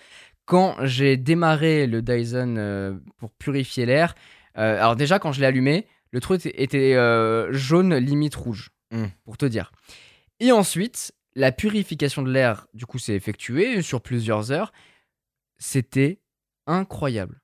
quand j'ai démarré le Dyson euh, pour purifier l'air, euh, alors déjà quand je l'ai allumé, le truc était euh, jaune limite rouge, Mm. pour te dire. Et ensuite, la purification de l'air, du coup, s'est effectuée sur plusieurs heures. C'était incroyable.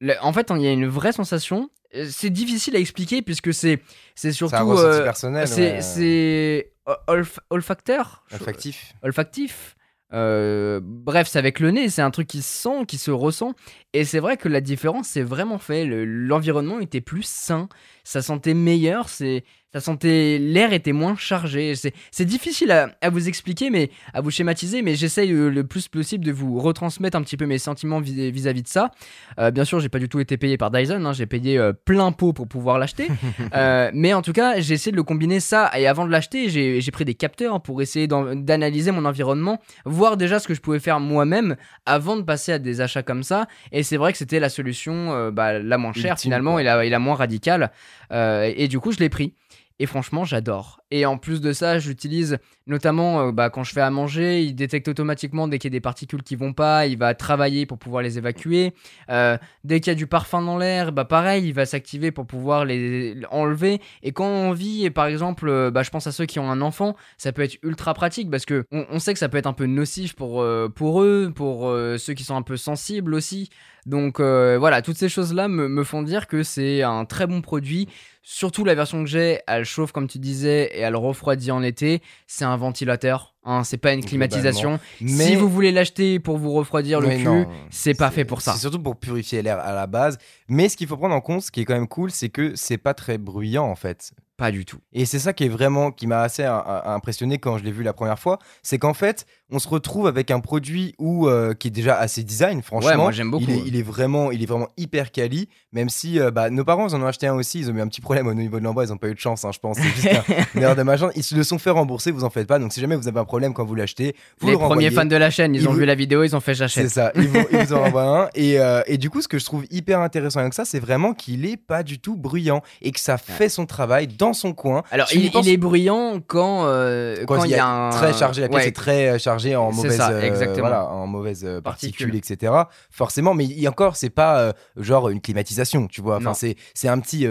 Le- en fait, il y a une vraie sensation. euh, C'est difficile à expliquer puisque c'est c'est surtout c'est euh, personnel. c'est ouais. c'est olf- olfacteur, olfactif. olfactif. Euh, bref, c'est avec le nez, c'est un truc qui se sent, qui se ressent. Et c'est vrai que la différence s'est vraiment fait. Le- L'environnement était plus sain, ça sentait meilleur, c'est, ça sentait l'air était moins chargé. C'est, difficile à, à vous expliquer, mais à vous schématiser, mais j'essaye le, le plus possible de vous retransmettre un petit peu mes sentiments vis- vis-à-vis de ça. Euh, bien sûr, j'ai pas du tout été payé par Dyson, hein, j'ai payé euh, plein pot pour pouvoir l'acheter. (laughs) Euh, mais en tout cas, j'ai essayé de le combiner ça. Et avant de l'acheter, j'ai pris des capteurs pour essayer d'analyser mon environnement, voir déjà ce que je pouvais faire moi-même avant de passer à des achats comme ça. Et c'est vrai que c'était la solution euh, bah, la moins chère Ultime, finalement et la, et la moins radicale. Euh, et du coup, je l'ai pris. Et franchement, j'adore. Et en plus de ça, j'utilise notamment euh, bah, quand je fais à manger, il détecte automatiquement dès qu'il y a des particules qui vont pas, il va travailler pour pouvoir les évacuer. Euh, dès qu'il y a du parfum dans l'air, bah pareil, il va s'activer pour pouvoir les enlever. Et quand on vit, par exemple, euh, bah, je pense à ceux qui ont un enfant, ça peut être ultra pratique parce que on, sait que ça peut être un peu nocif pour, pour eux, pour ceux qui sont un peu sensibles aussi. Donc voilà, toutes ces choses-là me font dire que c'est un très bon produit. Surtout la version que j'ai, elle chauffe comme tu disais et elle refroidit en été. C'est un ventilateur, hein, c'est pas une climatisation. Mais Si vous voulez l'acheter pour vous refroidir le Oui, cul, c'est pas fait pour ça. C'est surtout pour purifier l'air à la base. Mais ce qu'il faut prendre en compte, ce qui est quand même cool, c'est que c'est pas très bruyant en fait. Pas du tout. Et c'est ça qui est vraiment qui m'a assez euh, euh, impressionné quand je l'ai vu la première fois, c'est qu'en fait, on se retrouve avec un produit où euh, qui est déjà assez design, franchement. Ouais, moi j'aime beaucoup. Il est, il est vraiment, il est vraiment hyper quali. Même si euh, bah, nos parents ils en ont acheté un aussi, ils ont eu un petit problème au niveau de l'emploi, ils ont pas eu de chance, hein, je pense. C'est juste (laughs) un- une erreur de machin. Ils se le sont fait rembourser, vous en faites pas. Donc si jamais vous avez un problème quand vous l'achetez, vous Les le premiers fans de la chaîne, ils, Ils ont vous- vu la vidéo, ils ont fait C'est j'achète. ça, ils vous, ils vous en renvoient un. Et, euh, et du coup, ce que je trouve hyper intéressant avec ça, c'est vraiment qu'il est pas du tout bruyant et que ça fait son travail dans son coin. Alors il, est bruyant quand, euh, quand, il y a, un très chargé, la pièce Ouais, est très euh, chargée en C'est mauvaise, ça, euh, voilà, en mauvaises particules, Particules. etc. Forcément, mais y encore, c'est pas genre une climatisation, tu vois. Enfin, c'est c'est un petit.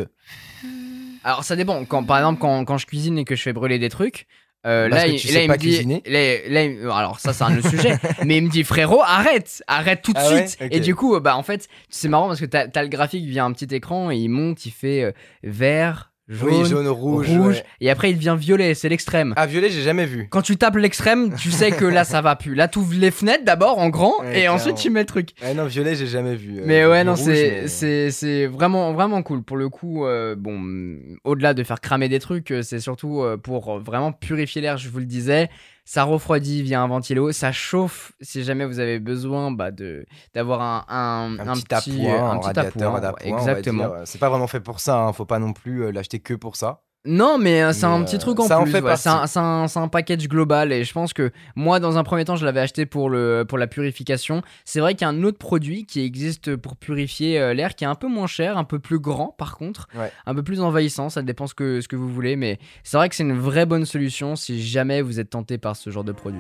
Alors ça dépend. Quand, par exemple, quand, quand je cuisine et que je fais brûler des trucs, euh, Parce là, que il, tu là, sais il pas me dit, cuisiner. là, alors ça c'est un autre sujet, (laughs) mais il me dit frérot, arrête, arrête tout de Ah ouais suite. Ok. Et du coup, euh, bah en fait, c'est marrant parce que t'as as le graphique via un petit écran et il monte, il fait euh, vert, jaune, oui, jaune, rouge. rouge, ouais. et après il devient violet, c'est l'extrême. Ah, violet, j'ai jamais vu. Quand tu tapes l'extrême, tu sais que là ça va plus. Là, tu ouvres les fenêtres d'abord en grand Ouais, et ensuite tu mets le truc. Ah non, violet, j'ai jamais vu. euh, Mais ouais, non, c'est mais- c'est c'est vraiment vraiment cool. Pour le coup, euh, bon, mm, au-delà de faire cramer des trucs, euh, c'est surtout euh, pour vraiment purifier l'air. Je vous le disais, ça refroidit via un ventilo, ça chauffe. Si jamais vous avez besoin, bah, de d'avoir un un, Un, petit appoint, euh, un petit radiateur appoint, exactement. dire. C'est pas vraiment fait pour ça, hein, faut pas non plus euh, l'acheter que pour ça. Non, mais euh, c'est un petit euh, truc en ça en plus. fait ouais. C'est un, package global et je pense que moi, dans un premier temps, je l'avais acheté pour, le, pour la purification. C'est vrai qu'il y a un autre produit qui existe pour purifier euh, l'air qui est un peu moins cher, un peu plus grand par contre, Ouais. un peu plus envahissant. Ça dépend ce que, ce que vous voulez, mais c'est vrai que c'est une vraie bonne solution si jamais vous êtes tenté par ce genre de produit.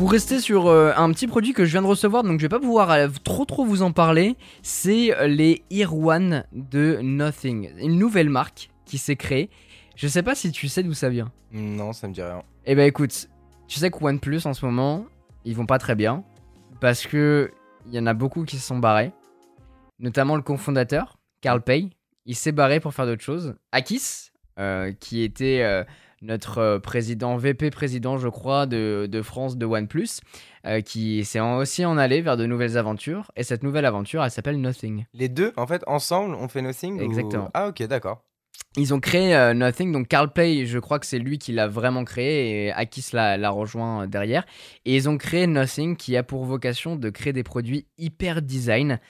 Pour rester sur euh, un petit produit que je viens de recevoir, donc je vais pas pouvoir euh, trop trop vous en parler, c'est euh, les One de Nothing, une nouvelle marque qui s'est créée. Je sais pas si tu sais d'où ça vient. Non, ça me dit rien. Eh ben écoute, tu sais que OnePlus en ce moment, ils vont pas très bien parce que il y en a beaucoup qui se sont barrés, notamment le cofondateur Carl Pei, il s'est barré pour faire d'autres choses. Akis, euh, qui était notre euh, président VP président, je crois, de, de France de OnePlus, euh, qui s'est aussi en allé vers de nouvelles aventures. Et cette nouvelle aventure, elle s'appelle Nothing. Les deux, en fait, ensemble, on fait Nothing ou- Exactement. Ah, ok, d'accord. Ils ont créé euh, Nothing, donc Carl Pei, je crois que c'est lui qui l'a vraiment créé et Akis l'a l'a rejoint euh, derrière. Et ils ont créé Nothing qui a pour vocation de créer des produits hyper design.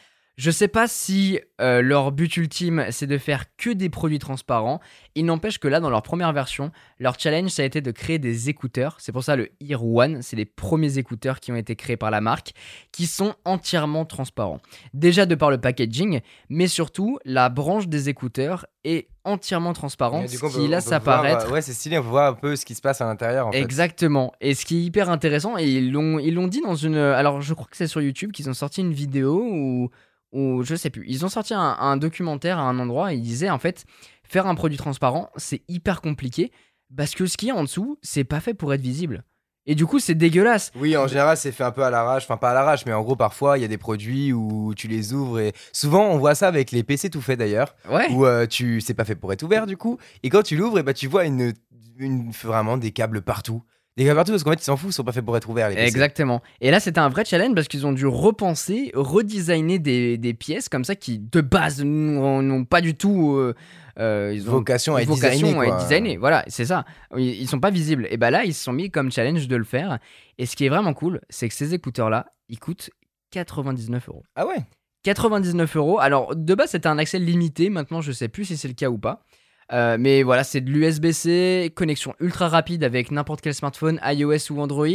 Je sais pas si euh, leur but ultime c'est de faire que des produits transparents. Il n'empêche que là, dans leur première version, leur challenge ça a été de créer des écouteurs. C'est pour ça le Ear One, c'est les premiers écouteurs qui ont été créés par la marque, qui sont entièrement transparents. Déjà de par le packaging, mais surtout la branche des écouteurs est entièrement transparente, Et ce coup, qui peut- laisse voir, euh, Ouais, c'est stylé, on voir un peu ce qui se passe à l'intérieur, en fait. Exactement. Et ce qui est hyper intéressant, et ils l'ont, ils l'ont dit dans une. Alors, je crois que c'est sur YouTube qu'ils ont sorti une vidéo ou, ou je sais plus. Ils ont sorti un, un documentaire à un endroit et ils disaient en fait, faire un produit transparent, c'est hyper compliqué parce que ce qu'il y a en dessous, c'est pas fait pour être visible. Et du coup, c'est dégueulasse. Oui, en général, c'est fait un peu à l'arrache. Enfin, pas à l'arrache, mais en gros, parfois, il y a des produits où tu les ouvres et souvent, on voit ça avec les PC tout faits d'ailleurs, Ouais. où euh, tu c'est pas fait pour être ouvert du coup. Et quand tu l'ouvres, et bah, tu vois une, une vraiment des câbles partout. Des câbles partout parce qu'en fait, ils s'en foutent, ils sont pas faits pour être ouverts les PC. Exactement. Et là, c'était un vrai challenge parce qu'ils ont dû repenser, redesigner des, des pièces comme ça qui, de base, n'ont pas du tout. euh, euh, ils ont Vocation à être vocation à. Voilà, c'est ça. Ils, ils sont pas visibles. Et bah là, ils se sont mis comme challenge de le faire. Et ce qui est vraiment cool, c'est que ces écouteurs-là, ils coûtent 99 euros. Ah ouais? 99 euros. Alors, de base, c'était un accès limité. Maintenant, je sais plus si c'est le cas ou pas. Euh, mais voilà, c'est de l'USB-C, connexion ultra rapide avec n'importe quel smartphone, iOS ou Android.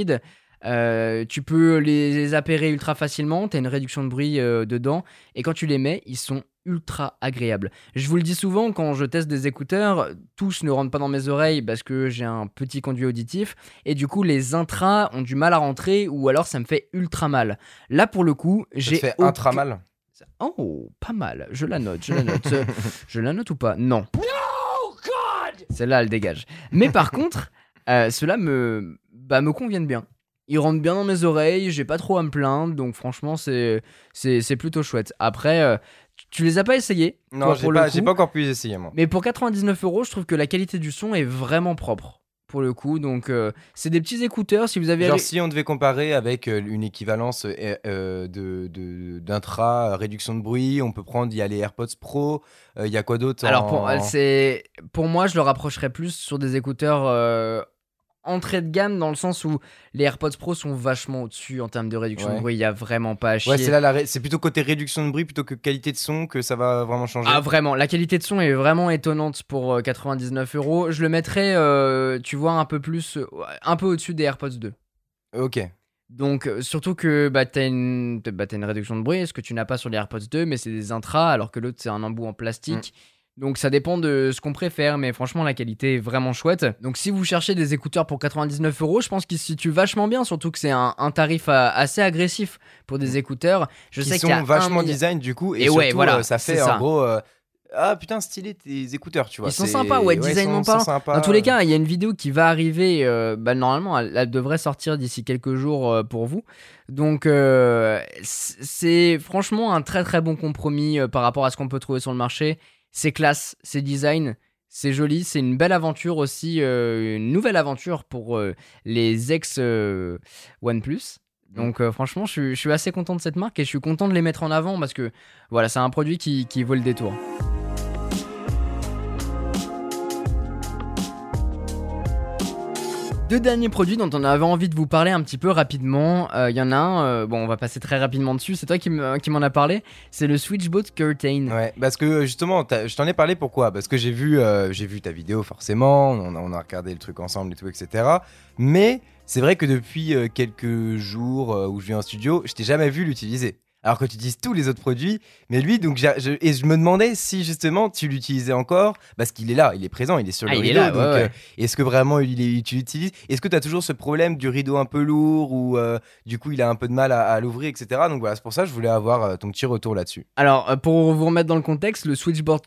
Euh, tu peux les, les appairer ultra facilement, tu as une réduction de bruit euh, dedans, et quand tu les mets, ils sont ultra agréables. Je vous le dis souvent, quand je teste des écouteurs, tous ne rentrent pas dans mes oreilles parce que j'ai un petit conduit auditif, et du coup les intras ont du mal à rentrer, ou alors ça me fait ultra mal. Là pour le coup, Ça j'ai... te fait aucun- intra mal? Oh, pas mal. Je la note, je la note. (laughs) Je la note ou pas? Non. Celle-là, elle dégage. Mais par (laughs) contre, euh, ceux-là me, bah, me conviennent bien. Ils rentrent bien dans mes oreilles, j'ai pas trop à me plaindre, donc franchement, c'est, c'est, c'est plutôt chouette. Après, euh, tu- les as pas essayés Non, toi, j'ai pour le pas, j'ai pas encore pu les essayer moi. Mais pour 99 euros, je trouve que la qualité du son est vraiment propre. Pour le coup, donc euh, c'est des petits écouteurs. Si vous avez Genre si on devait comparer avec euh, une équivalence euh, euh, de de- d'intra réduction de bruit, on peut prendre il y a les AirPods Pro, il y a quoi d'autre Alors pour, c'est pour moi, je le rapprocherais plus sur des écouteurs entrée de gamme dans le sens où les AirPods Pro sont vachement au-dessus en termes de réduction Ouais. de bruit. Il y a vraiment pas à chier. Ouais, c'est là la ré- c'est plutôt côté réduction de bruit plutôt que qualité de son que ça va vraiment changer. Ah vraiment, la qualité de son est vraiment étonnante pour euh, 99 euros. Je le mettrais, euh, tu vois, un peu plus, euh, un peu au-dessus des AirPods 2. OK. Donc euh, surtout que bah, t'as une, t'as- bah, t'as une réduction de bruit, ce que tu n'as pas sur les AirPods 2, mais c'est des intras, alors que l'autre c'est un embout en plastique. Donc ça dépend de ce qu'on préfère, mais franchement la qualité est vraiment chouette. Donc si vous cherchez des écouteurs pour 99 euros, je pense qu'ils se situent vachement bien, surtout que c'est un, un tarif euh, assez agressif pour des écouteurs. Je Qui sais qu'il sont vachement design du coup et, Et ouais, surtout, voilà, euh, ça fait en ça. gros euh, ah putain stylé tes écouteurs, tu vois. Ils sont sympas, ouais, sont- sont parlant. sympas. Dans tous les cas, il y a une vidéo qui va arriver. euh, bah, normalement, elle, elle devrait sortir d'ici quelques jours euh, pour vous. Donc, euh, c'est franchement un très très bon compromis par rapport à ce qu'on peut trouver sur le marché. C'est classe, c'est design, c'est joli, c'est une belle aventure aussi, euh, une nouvelle aventure pour euh, les ex euh, OnePlus. Donc euh, franchement, je suis, je suis assez content de cette marque et je suis content de les mettre en avant parce que voilà, c'est un produit qui, qui vaut le détour. Deux derniers produits dont on avait envie de vous parler un petit peu rapidement. Euh, Il y en a un, euh, bon, on va passer très rapidement dessus. C'est toi qui me- qui m'en as parlé. C'est le Switchbot Curtain. Ouais, parce que justement, je t'en ai parlé pourquoi? Parce que j'ai vu, euh, vu ta vidéo forcément, on a, regardé le truc ensemble et tout, etc. Mais c'est vrai que depuis euh, quelques jours euh, où je viens en studio, je t'ai jamais vu l'utiliser. Alors que tu utilises tous les autres produits, mais lui, donc, je, et je me demandais si justement tu l'utilisais encore, parce qu'il est là, il est présent, il est sur Ah, le il est rideau. là, donc, ouais, ouais. euh, est-ce que vraiment il est, tu l'utilises? Est-ce que tu as toujours ce problème du rideau un peu lourd ou euh, du coup il a un peu de mal à, à l'ouvrir, etc. Donc voilà, c'est pour ça que je voulais avoir euh, ton petit retour là-dessus. Alors, euh, pour vous remettre dans le contexte, le Switchboard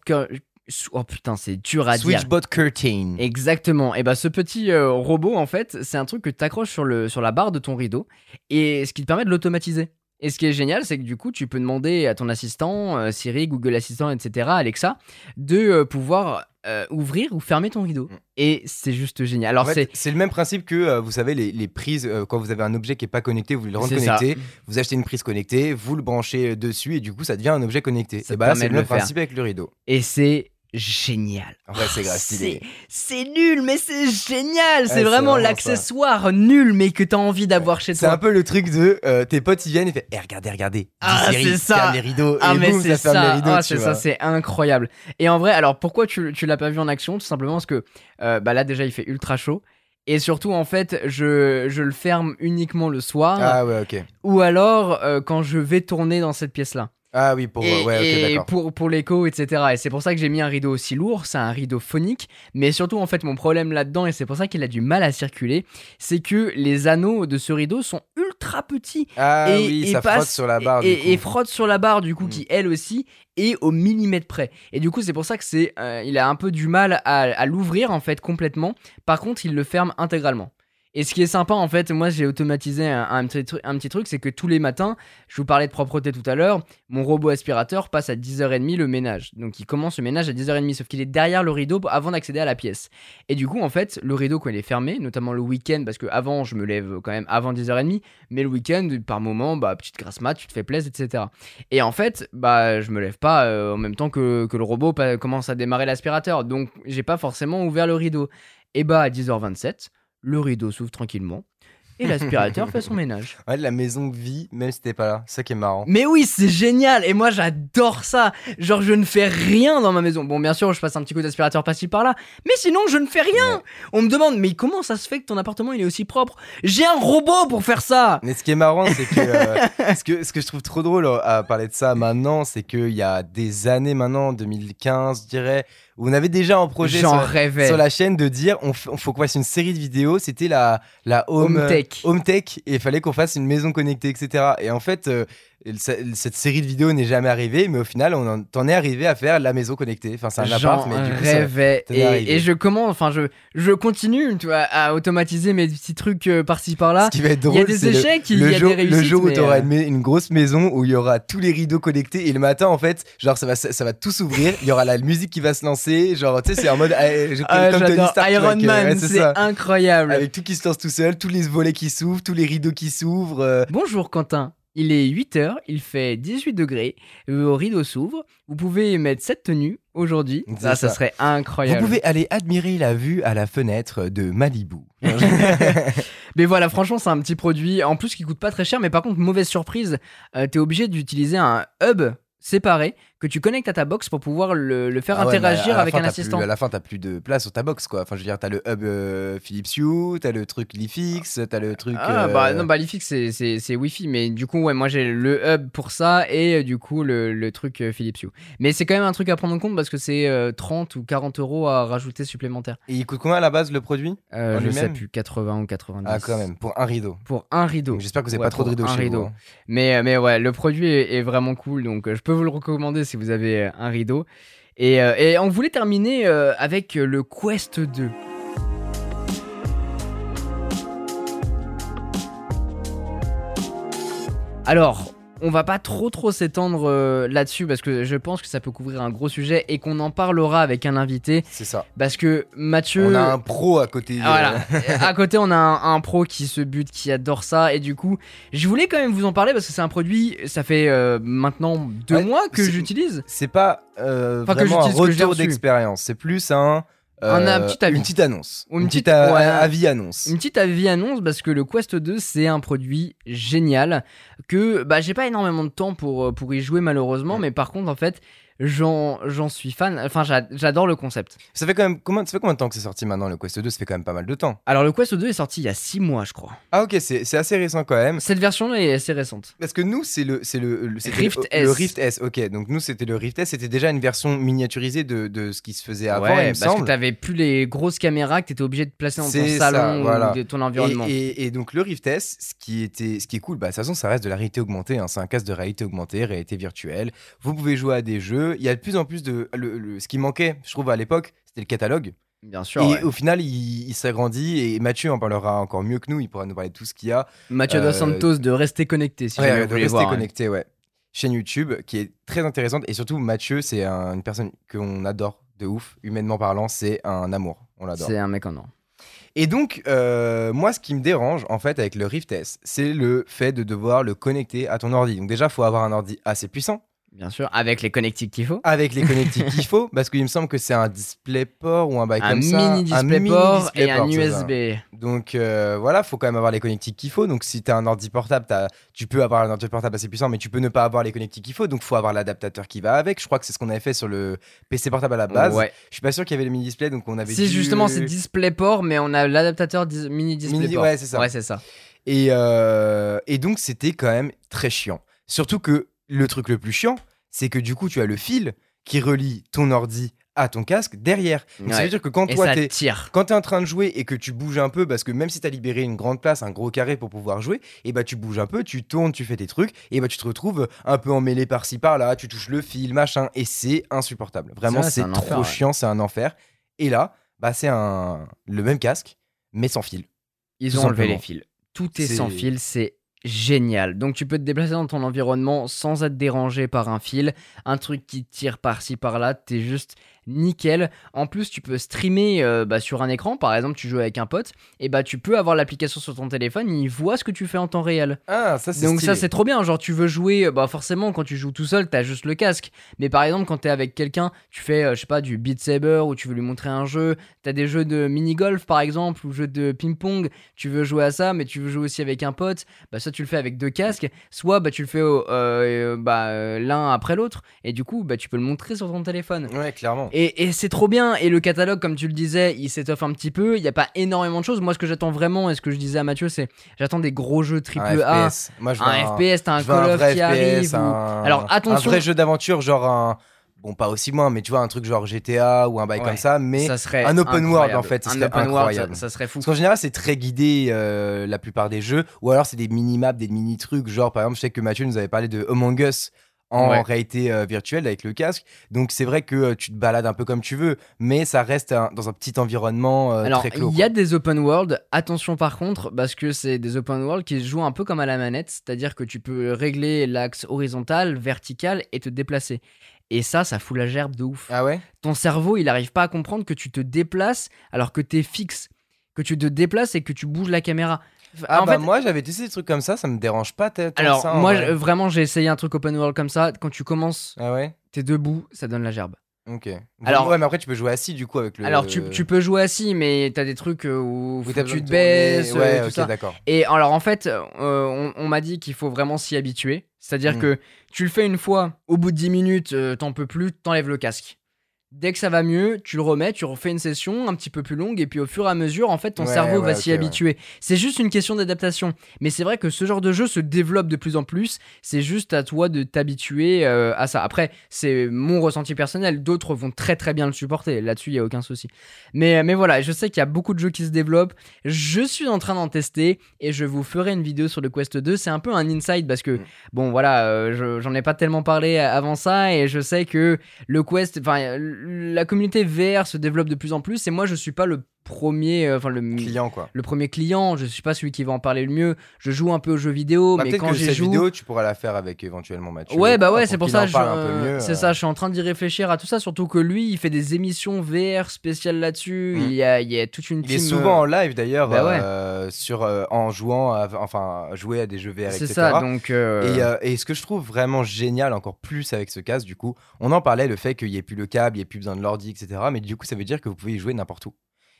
Oh putain, c'est dur à dire. Switchbot Curtain. Exactement. Et bah ce petit euh, robot en fait, c'est un truc que tu accroches sur le sur la barre de ton rideau et ce qui te permet de l'automatiser. Et ce qui est génial, c'est que du coup, tu peux demander à ton assistant, euh, Siri, Google Assistant, etc., Alexa, de euh, pouvoir euh, ouvrir ou fermer ton rideau. Mm. Et c'est juste génial. Alors En fait, c'est le même principe que, vous savez, les, les prises, quand vous avez un objet qui n'est pas connecté, vous le ça. connecté, vous achetez une prise connectée, vous le branchez dessus et du coup, ça devient un objet connecté. Ça et bah c'est de le le même principe avec le rideau. Et c'est génial. En vrai, c'est grave stylé. C'est nul, mais c'est génial. c'est c'est vraiment vraiment l'accessoire nul, mais que t'as envie d'avoir chez C'est toi. un peu le truc de euh, tes potes ils viennent et fait eh, regardez regardez Ah, c'est ça. les rideaux Ah et mais c'est ça ça, rideaux Ah, c'est ça, c'est incroyable. Et en vrai, alors pourquoi tu, tu l'as pas vu en action? Tout simplement parce que euh, bah là déjà il fait ultra chaud. Et surtout en fait, je, je le ferme uniquement le soir ah ouais ok ou alors euh, quand je vais tourner dans cette pièce là. Ah oui pour et ouais ok et d'accord pour, pour l'écho, etc. Et c'est pour ça que j'ai mis un rideau aussi lourd, c'est un rideau phonique. Mais surtout, en fait, mon problème là-dedans, et c'est pour ça qu'il a du mal à circuler, c'est que les anneaux de ce rideau sont ultra petits. ah et, oui et ça passe- frotte sur la barre et, frotte sur la barre, du coup, Mm. qui elle aussi est au millimètre près. Et du coup, c'est pour ça que c'est, euh, il a un peu du mal à, à l'ouvrir, en fait, complètement. Par contre, il le ferme intégralement. Et ce qui est sympa, en fait, moi j'ai automatisé un, petit, truc, c'est que tous les matins, je vous parlais de propreté tout à l'heure, mon robot aspirateur passe à 10h30 le ménage. Donc il commence le ménage à 10h30, sauf qu'il est derrière le rideau avant d'accéder à la pièce. Et du coup, en fait, le rideau, quand il est fermé, notamment le week-end, parce que avant, je me lève quand même avant 10h30, mais le week-end, par moment, bah, petite grasse mat, tu te fais plaisir, etc. Et en fait, bah, je me lève pas euh, en même temps que, que le robot commence à démarrer l'aspirateur. Donc, j'ai pas forcément ouvert le rideau. Et bah, à 10h27, le rideau s'ouvre tranquillement et l'aspirateur (laughs) fait son ménage. ouais la maison vit même si t'es pas là c'est ça qui est marrant Mais oui, c'est génial et moi j'adore ça. Genre je ne fais rien dans ma maison. Bon, bien sûr, je passe un petit coup d'aspirateur par-ci par-là, mais sinon je ne fais rien. Ouais. On me demande mais comment ça se fait que ton appartement il est aussi propre? J'ai un robot pour faire ça. Mais ce qui est marrant, c'est que, euh, (laughs) ce que ce que je trouve trop drôle euh, à parler de ça maintenant, c'est qu'il y a des années maintenant, 2015, je dirais, on avait déjà un projet sur, la chaîne de dire on, faut qu'on fasse une série de vidéos. C'était la, la home, Home tech. home tech, et il fallait qu'on fasse une maison connectée, etc. Et en fait, euh, cette série de vidéos n'est jamais arrivée, mais au final, on en, est arrivé à faire la maison connectée. Enfin, c'est un appart, mais du coup, ça- rêvais est et, et je commence, enfin je, je continue tu vois, à automatiser mes petits trucs euh, par-ci par-là. ce qui va être Il y drôle, a des c'est le- échecs, il le y a jour, des réussites. le jour où tu auras euh, une, grosse maison où il y aura tous les rideaux connectés et le matin en fait genre ça va ça, ça va tout s'ouvrir il y aura la musique qui va se lancer genre tu sais c'est en mode euh, comme Tony. Stark Iron Man, ouais, c'est ça. incroyable. avec tout qui se lance tout seul tous les volets qui s'ouvrent tous les rideaux qui s'ouvrent euh, Bonjour Quentin, il est 8h, il fait 18 degrés, vos rideaux s'ouvrent, vous pouvez mettre cette tenue aujourd'hui, ça, ça ça. serait vous incroyable. pouvez aller admirer la vue à la fenêtre de Malibu (laughs) (laughs) Mais voilà, franchement c'est un petit produit, en plus qui coûte pas très cher, mais par contre mauvaise surprise, euh, t'es obligé d'utiliser un hub séparé que tu connectes à ta box pour pouvoir le, le faire Ah ouais, interagir avec fin, un assistant. plus- à la fin t'as plus de place sur ta box quoi enfin je veux dire t'as le hub euh, Philips Hue t'as le truc Lifix t'as le truc Ah euh, bah non bah l'IFIX c'est, Wi-Fi mais du coup ouais moi j'ai le hub pour ça et euh, du coup le, le truc euh, Philips Hue. Mais c'est quand même un truc à prendre en compte parce que c'est euh, 30 ou 40 euros à rajouter supplémentaire. et il coûte combien à la base le produit? Euh, je sais plus 80 ou 90. ah quand même pour un rideau Pour un rideau. J'espère que vous avez Ouais, pas trop de rideaux un chez rideau. vous hein. Mais, mais ouais, le produit est, est vraiment cool, donc euh, je peux vous le recommander si vous avez euh, un rideau. Et, euh, et on voulait terminer euh, avec le Quest 2. Alors, on va pas trop trop s'étendre euh, là-dessus parce que je pense que ça peut couvrir un gros sujet et qu'on en parlera avec un invité C'est ça. parce que Mathieu On a un pro à côté. ah, Voilà. euh, (laughs) à côté, on a un, un pro qui se bute, qui adore ça. Et du coup, je voulais quand même vous en parler parce que c'est un produit, ça fait euh, maintenant deux Ouais, mois que j'utilise. C'est pas euh, Enfin, que vraiment un que l'ai retour d'expérience. C'est plus un. Un- un petit avis. Une petite annonce. Ou une une petite- petite a- ouais. avis annonce. Une petite avis annonce parce que le Quest 2 c'est un produit génial que bah j'ai pas énormément de temps pour, euh, pour y jouer malheureusement mais par contre en fait j'en j'en suis fan enfin j'a- j'adore le concept. Ça fait quand même combien, ça fait combien de temps que c'est sorti maintenant le Quest 2 Ça fait quand même pas mal de temps. Alors le Quest 2 est sorti il y a 6 mois je crois. Ah ok, c'est c'est assez récent quand même. Cette version est assez récente. Parce que nous, c'est le, c'est le, le- Rift le, S. le Rift S. Ok, donc nous, c'était le Rift S. C'était déjà une version miniaturisée de, de ce qui se faisait avant, ouais, il me parce que semble. t'avais plus les grosses caméras que t'étais obligé de placer dans ton ça, salon voilà. ou de ton environnement. Et, et- et donc le Rift S, ce qui, était, ce qui est cool, bah, de toute façon, ça reste de la réalité augmentée. hein. C'est un casque de réalité augmentée, réalité virtuelle. Vous pouvez jouer à des jeux. Il y a de plus en plus de. Le, le- ce qui manquait, je trouve, à l'époque, c'était le catalogue. Bien sûr. et ouais. au final, il, il s'agrandit. Et Mathieu en parlera encore mieux que nous. Il pourra nous parler de tout ce qu'il y a. Mathieu euh, Dos Santos de rester connecté si Ouais, de vous voulez rester voir. hein. connecté, ouais. Chaîne YouTube qui est très intéressante. Et surtout, Mathieu, c'est un- une personne qu'on adore de ouf. Humainement parlant, c'est un amour. On l'adore. C'est un mec en or. Et donc, euh, moi, ce qui me dérange, en fait, avec le Rift S, c'est le fait de devoir le connecter à ton ordi. Donc déjà, il faut avoir un ordi assez puissant, Bien sûr, avec les connectiques qu'il faut. avec les connectiques (laughs) qu'il faut, parce qu'il me semble que c'est un DisplayPort ou un bail un comme mini ça. un DisplayPort et un. USB. Donc euh, voilà, faut quand même avoir les connectiques qu'il faut. Donc si tu as un ordi portable, t'as- tu peux avoir un ordi portable assez puissant, mais tu peux ne pas avoir les connectiques qu'il faut. Donc faut avoir l'adaptateur qui va avec. Je crois que c'est ce qu'on avait fait sur le PC portable à la base. Ouais. Je suis pas sûr qu'il y avait le mini display, donc on avait. Si dû- justement c'est DisplayPort, mais on a l'adaptateur dis- mini DisplayPort. ouais, c'est ça. Ouais, c'est ça. Et, euh, et donc, c'était quand même très chiant. Surtout que le truc le plus chiant, c'est que du coup, tu as le fil qui relie ton ordi à ton casque derrière. Donc, ça veut dire que quand Et toi, t'es. Quand tu es en train de jouer et que tu bouges un peu, parce que même si tu as libéré une grande place, un gros carré pour pouvoir jouer, et bah tu bouges un peu, tu tournes, tu fais tes trucs, et bah tu te retrouves un peu emmêlé par-ci par-là, tu touches le fil, machin, et c'est insupportable. Vraiment, C'est trop enfer, ouais. chiant, c'est un enfer. Et là, bah c'est un le même casque, mais sans fil. Ils ont enlevé les fils. Tout est C'est- sans fil, c'est génial. Donc tu peux te déplacer dans ton environnement sans être dérangé par un fil, un truc qui tire par-ci par-là, t'es juste nickel. En plus, tu peux streamer euh, bah, sur un écran, par exemple, tu joues avec un pote, et bah tu peux avoir l'application sur ton téléphone, il voit ce que tu fais en temps réel. Ah, ça c'est Donc stylé. ça c'est trop bien, genre tu veux jouer, bah forcément quand tu joues tout seul t'as juste le casque, mais par exemple quand t'es avec quelqu'un, tu fais euh, je sais pas du Beat Saber ou tu veux lui montrer un jeu, t'as des jeux de mini-golf par exemple ou jeux de ping-pong, tu veux jouer à ça mais tu veux jouer aussi avec un pote, bah soit tu le fais avec deux casques, soit bah tu le fais euh, euh, bah, l'un après l'autre et du coup bah tu peux le montrer sur ton téléphone. Ouais, clairement. Et, et c'est trop bien. Et le catalogue, comme tu le disais, il s'étoffe un petit peu. Il n'y a pas énormément de choses. Moi, ce que j'attends vraiment, et ce que je disais à Mathieu, c'est j'attends des gros jeux triple un A. FPS. Moi, je veux Un FPS, t'as un Call of qui FPS, arrive. ou- un- Alors, attention. Un vrai jeu d'aventure, genre un. Bon, pas aussi loin, mais tu vois, un truc genre GTA ou un bail Ouais. comme ça, mais. ça serait un open world, en fait, ce un serait open world, incroyable. ça, ça serait fou. Parce qu'en général, c'est très guidé euh, la plupart des jeux, ou alors c'est des mini-maps, des mini-trucs. Genre, par exemple, je sais que Mathieu nous avait parlé de Among Us en Ouais. réalité euh, virtuelle avec le casque. Donc, c'est vrai que euh, tu te balades un peu comme tu veux, mais ça reste un- dans un petit environnement euh, Alors, très clos. il y a des open world. Attention par contre, parce que c'est des open world qui se jouent un peu comme à la manette, c'est-à-dire que tu peux régler l'axe horizontal, vertical et te déplacer. Et ça, ça fout la gerbe de ouf. Ah ouais? Ton cerveau, il n'arrive pas à comprendre que tu te déplaces alors que t'es fixe. Que tu te déplaces et que tu bouges la caméra. Ah en bah fait, moi j'avais testé des trucs comme ça, ça me dérange pas alors ça, moi, vrai. vraiment, j'ai essayé un truc open world comme ça. Quand tu commences, Ah ouais? t'es debout, ça donne la gerbe. Ok. Alors- ouais, mais après tu peux jouer assis du coup avec le. Alors, tu, tu peux jouer assis, mais t'as des trucs euh, où, tu te baisses, euh, Ouais, tout d'accord. Et alors, en fait, euh, on, on m'a dit qu'il faut vraiment s'y habituer. C'est-à-dire Mm. que tu le fais une fois, au bout de 10 minutes, euh, t'en peux plus, t'enlèves le casque. Dès que ça va mieux, tu le remets, tu refais une session un petit peu plus longue, et puis au fur et à mesure, en fait, ton Ouais, cerveau ouais, va s'y ouais. habituer. C'est juste une question d'adaptation. Mais c'est vrai que ce genre de jeu se développe de plus en plus. C'est juste à toi de t'habituer euh, à ça. Après, c'est mon ressenti personnel. D'autres vont très très bien le supporter. Là-dessus, il y a aucun souci. Mais, mais voilà, je sais qu'il y a beaucoup de jeux qui se développent. Je suis en train d'en tester et je vous ferai une vidéo sur le Quest 2. C'est un peu un inside parce que, Mm. bon, voilà, euh, je- j'en ai pas tellement parlé avant ça et je sais que le Quest, enfin, la communauté VR se développe de plus en plus et moi, je suis pas le premier, euh, enfin le Client, quoi. le premier client. Je suis pas celui qui va en parler le mieux. Je joue un peu aux jeux vidéo, Bah, mais quand cette joue, vidéo, tu pourras la faire avec éventuellement Mathieu. Ouais, bah ouais, c'est pour ça. C'est euh. ça, je suis en train d'y réfléchir à tout ça, surtout que lui, il fait des émissions VR spéciales là-dessus. Mm. Il, y a, il y a toute une Il est team, souvent euh, en live d'ailleurs, bah ouais. euh, sur, euh, en jouant, à, enfin, jouer à des jeux VR, C'est ça, donc. euh, Et, euh, et ce que je trouve vraiment génial, encore plus avec ce casque, du coup, on en parlait, le fait qu'il n'y ait plus le câble, il n'y ait plus besoin de l'ordi, etc. Mais du coup, ça veut dire que vous pouvez y jouer n'importe où.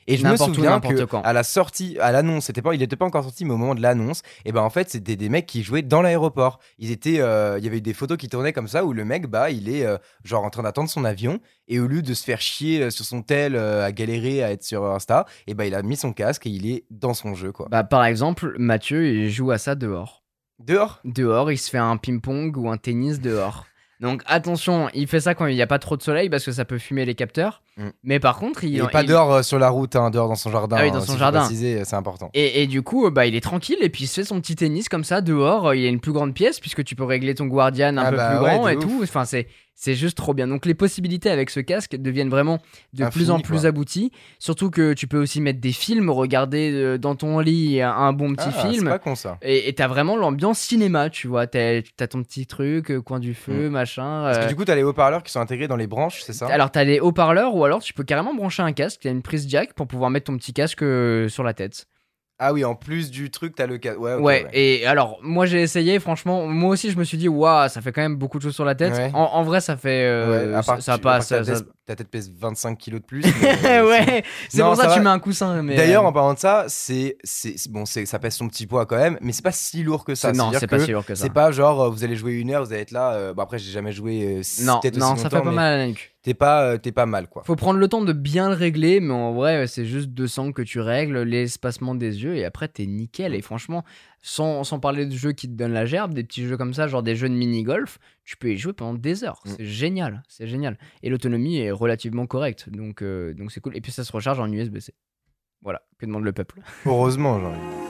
Et je me souviens que quand. à la sortie, à l'annonce, c'était pas, il n'était pas encore sorti, mais au moment de l'annonce, et ben en fait, c'était des mecs qui jouaient dans l'aéroport. Ils étaient, euh, il y avait eu des photos qui tournaient comme ça où le mec, bah, il est euh, genre en train d'attendre son avion et au lieu de se faire chier euh, sur son tel, euh, à galérer, à être sur Insta, et ben il a mis son casque et il est dans son jeu quoi. Bah, par exemple, Mathieu, il joue à ça dehors. Dehors? Dehors, il se fait un ping-pong ou un tennis dehors. Donc attention, il fait ça quand il n'y a pas trop de soleil parce que ça peut fumer les capteurs. Mm. Mais par contre, il, Il est pas il- dehors euh, sur la route, hein, dehors dans son jardin. Ah oui, dans hein, son jardin. préciser, c'est important. Et, et du coup, euh, bah, il est tranquille et puis il se fait son petit tennis comme ça dehors. Il y a une plus grande pièce puisque tu peux régler ton Guardian un Ah peu bah plus ouais, grand et ouf. tout. Enfin, c'est c'est juste trop bien. Donc les possibilités avec ce casque deviennent vraiment de Infini, plus en plus quoi. abouties. Surtout que tu peux aussi mettre des films, regarder euh, dans ton lit un, bon petit Ah, C'est film. pas con ça. Et t'as vraiment l'ambiance cinéma, tu vois. T'as ton petit truc, euh, coin du feu, machin. Mm. Parce euh, que du coup, t'as les haut-parleurs qui sont intégrés dans les branches, c'est ça? Alors t'as les haut-parleurs ou alors tu peux carrément brancher un casque, t'as une prise jack pour pouvoir mettre ton petit casque euh, sur la tête. Ah oui, en plus du truc, t'as le cas. Ouais, ouais, ouais. et alors moi j'ai essayé, franchement, moi aussi je me suis dit, waouh, ça fait quand même beaucoup de choses sur la tête. Ouais. En, en vrai, ça fait. euh, Ouais, ça, passe. ça- ta tête pèse 25 kilos de plus. (laughs) mais- ouais, c'est pour ça, que tu mets un coussin. Mais D'ailleurs, euh, en parlant de ça, c'est c'est- bon, c'est ça pèse son petit poids quand même, mais c'est pas si lourd que ça. c'est- non, c'est pas si lourd que ça. C'est pas genre euh, vous allez jouer une heure, vous allez être là. euh, bon après, j'ai jamais joué. euh, si- Non, non, ça fait pas mal à la nuque. T'es pas, euh, t'es pas mal quoi. Faut prendre le temps de bien le régler, mais en vrai, c'est juste 200 que tu règles, l'espacement des yeux, et après, t'es nickel. Et franchement, sans, sans parler de jeux qui te donnent la gerbe, des petits jeux comme ça, genre des jeux de mini-golf, tu peux y jouer pendant des heures. Mm. C'est génial, c'est génial. Et l'autonomie est relativement correcte, donc euh, donc c'est cool. Et puis ça se recharge en USB-C. Voilà, que demande le peuple. (laughs) Heureusement, euh,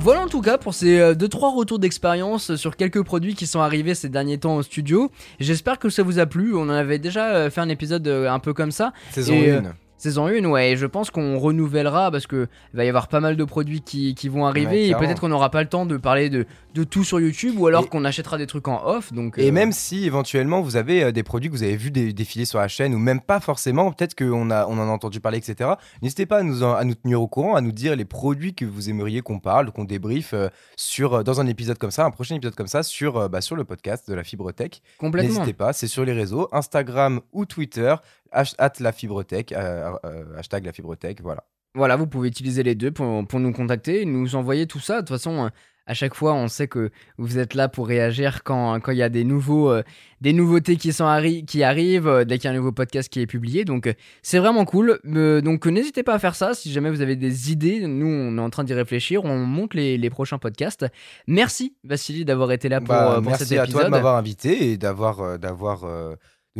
Voilà en tout cas pour ces 2-3 retours d'expérience sur quelques produits qui sont arrivés ces derniers temps au studio. J'espère que ça vous a plu. On en avait déjà euh, fait un épisode euh, un peu comme ça. Saison Et, euh, 1. Saison 1, ouais, et je pense qu'on renouvellera parce que il va y avoir pas mal de produits qui, qui vont arriver Ouais, et peut-être qu'on n'aura pas le temps de parler de, de tout sur YouTube ou alors qu'on achètera des trucs en off. Donc, Et euh, même si éventuellement vous avez euh, des produits que vous avez vu dé- défiler sur la chaîne ou même pas forcément, peut-être qu'on a, on en a entendu parler, etc. N'hésitez pas à nous, en- à nous tenir au courant, à nous dire les produits que vous aimeriez qu'on parle, qu'on débriefe euh, sur, euh, dans un épisode comme ça, un prochain épisode comme ça sur, euh, bah, sur le podcast de la Fibre Tech. complètement. N'hésitez pas, c'est sur les réseaux, Instagram ou Twitter, hash- at la Fibre Tech, euh, euh, hashtag la Fibre Tech, voilà. Voilà, vous pouvez utiliser les deux pour, pour nous contacter, nous envoyer tout ça. De toute façon, euh, à chaque fois, on sait que vous êtes là pour réagir quand quand il y a des, nouveaux, euh, des nouveautés qui, sont arri- qui arrivent, euh, dès qu'il y a un nouveau podcast qui est publié. Donc, euh, c'est vraiment cool. Donc, n'hésitez pas à faire ça. Si jamais vous avez des idées, nous, on est en train d'y réfléchir. On monte les, les prochains podcasts. Merci, Vassili, d'avoir été là pour, Bah, pour merci cet à épisode. toi de m'avoir invité et d'avoir, d'avoir,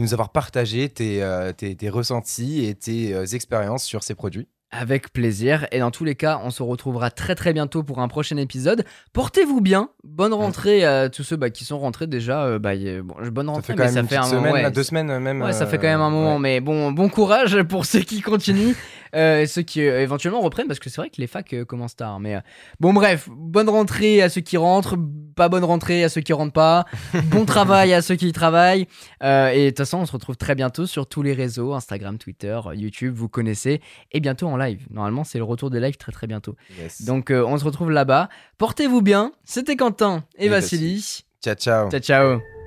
de nous avoir partagé tes, euh, tes, tes ressentis et tes euh, expériences sur ces produits. Avec plaisir. Et dans tous les cas, on se retrouvera très très bientôt pour un prochain épisode. Portez-vous bien. Bonne rentrée à tous ceux bah, qui sont rentrés déjà. euh, bah, bon, bonne Ça rentrée, fait quand mais même ça une fait un moment. ouais, deux semaines même. Ouais, ça fait quand même un moment, ouais. mais bon, bon courage pour ceux qui continuent, (laughs) euh, ceux qui euh, éventuellement reprennent, parce que c'est vrai que les facs euh, commencent tard. Mais bon, bref, bonne rentrée à ceux qui rentrent, pas bonne rentrée à ceux qui rentrent pas, (laughs) bon travail à ceux qui y travaillent. Et de toute façon, on se retrouve très bientôt sur tous les réseaux Instagram, Twitter, YouTube, vous connaissez, et bientôt en live. Normalement, c'est le retour des lives très très bientôt. Yes. Donc, on se retrouve là-bas. Portez-vous bien. C'était Quentin et, Et Vassili. Ciao, ciao. Ciao, ciao.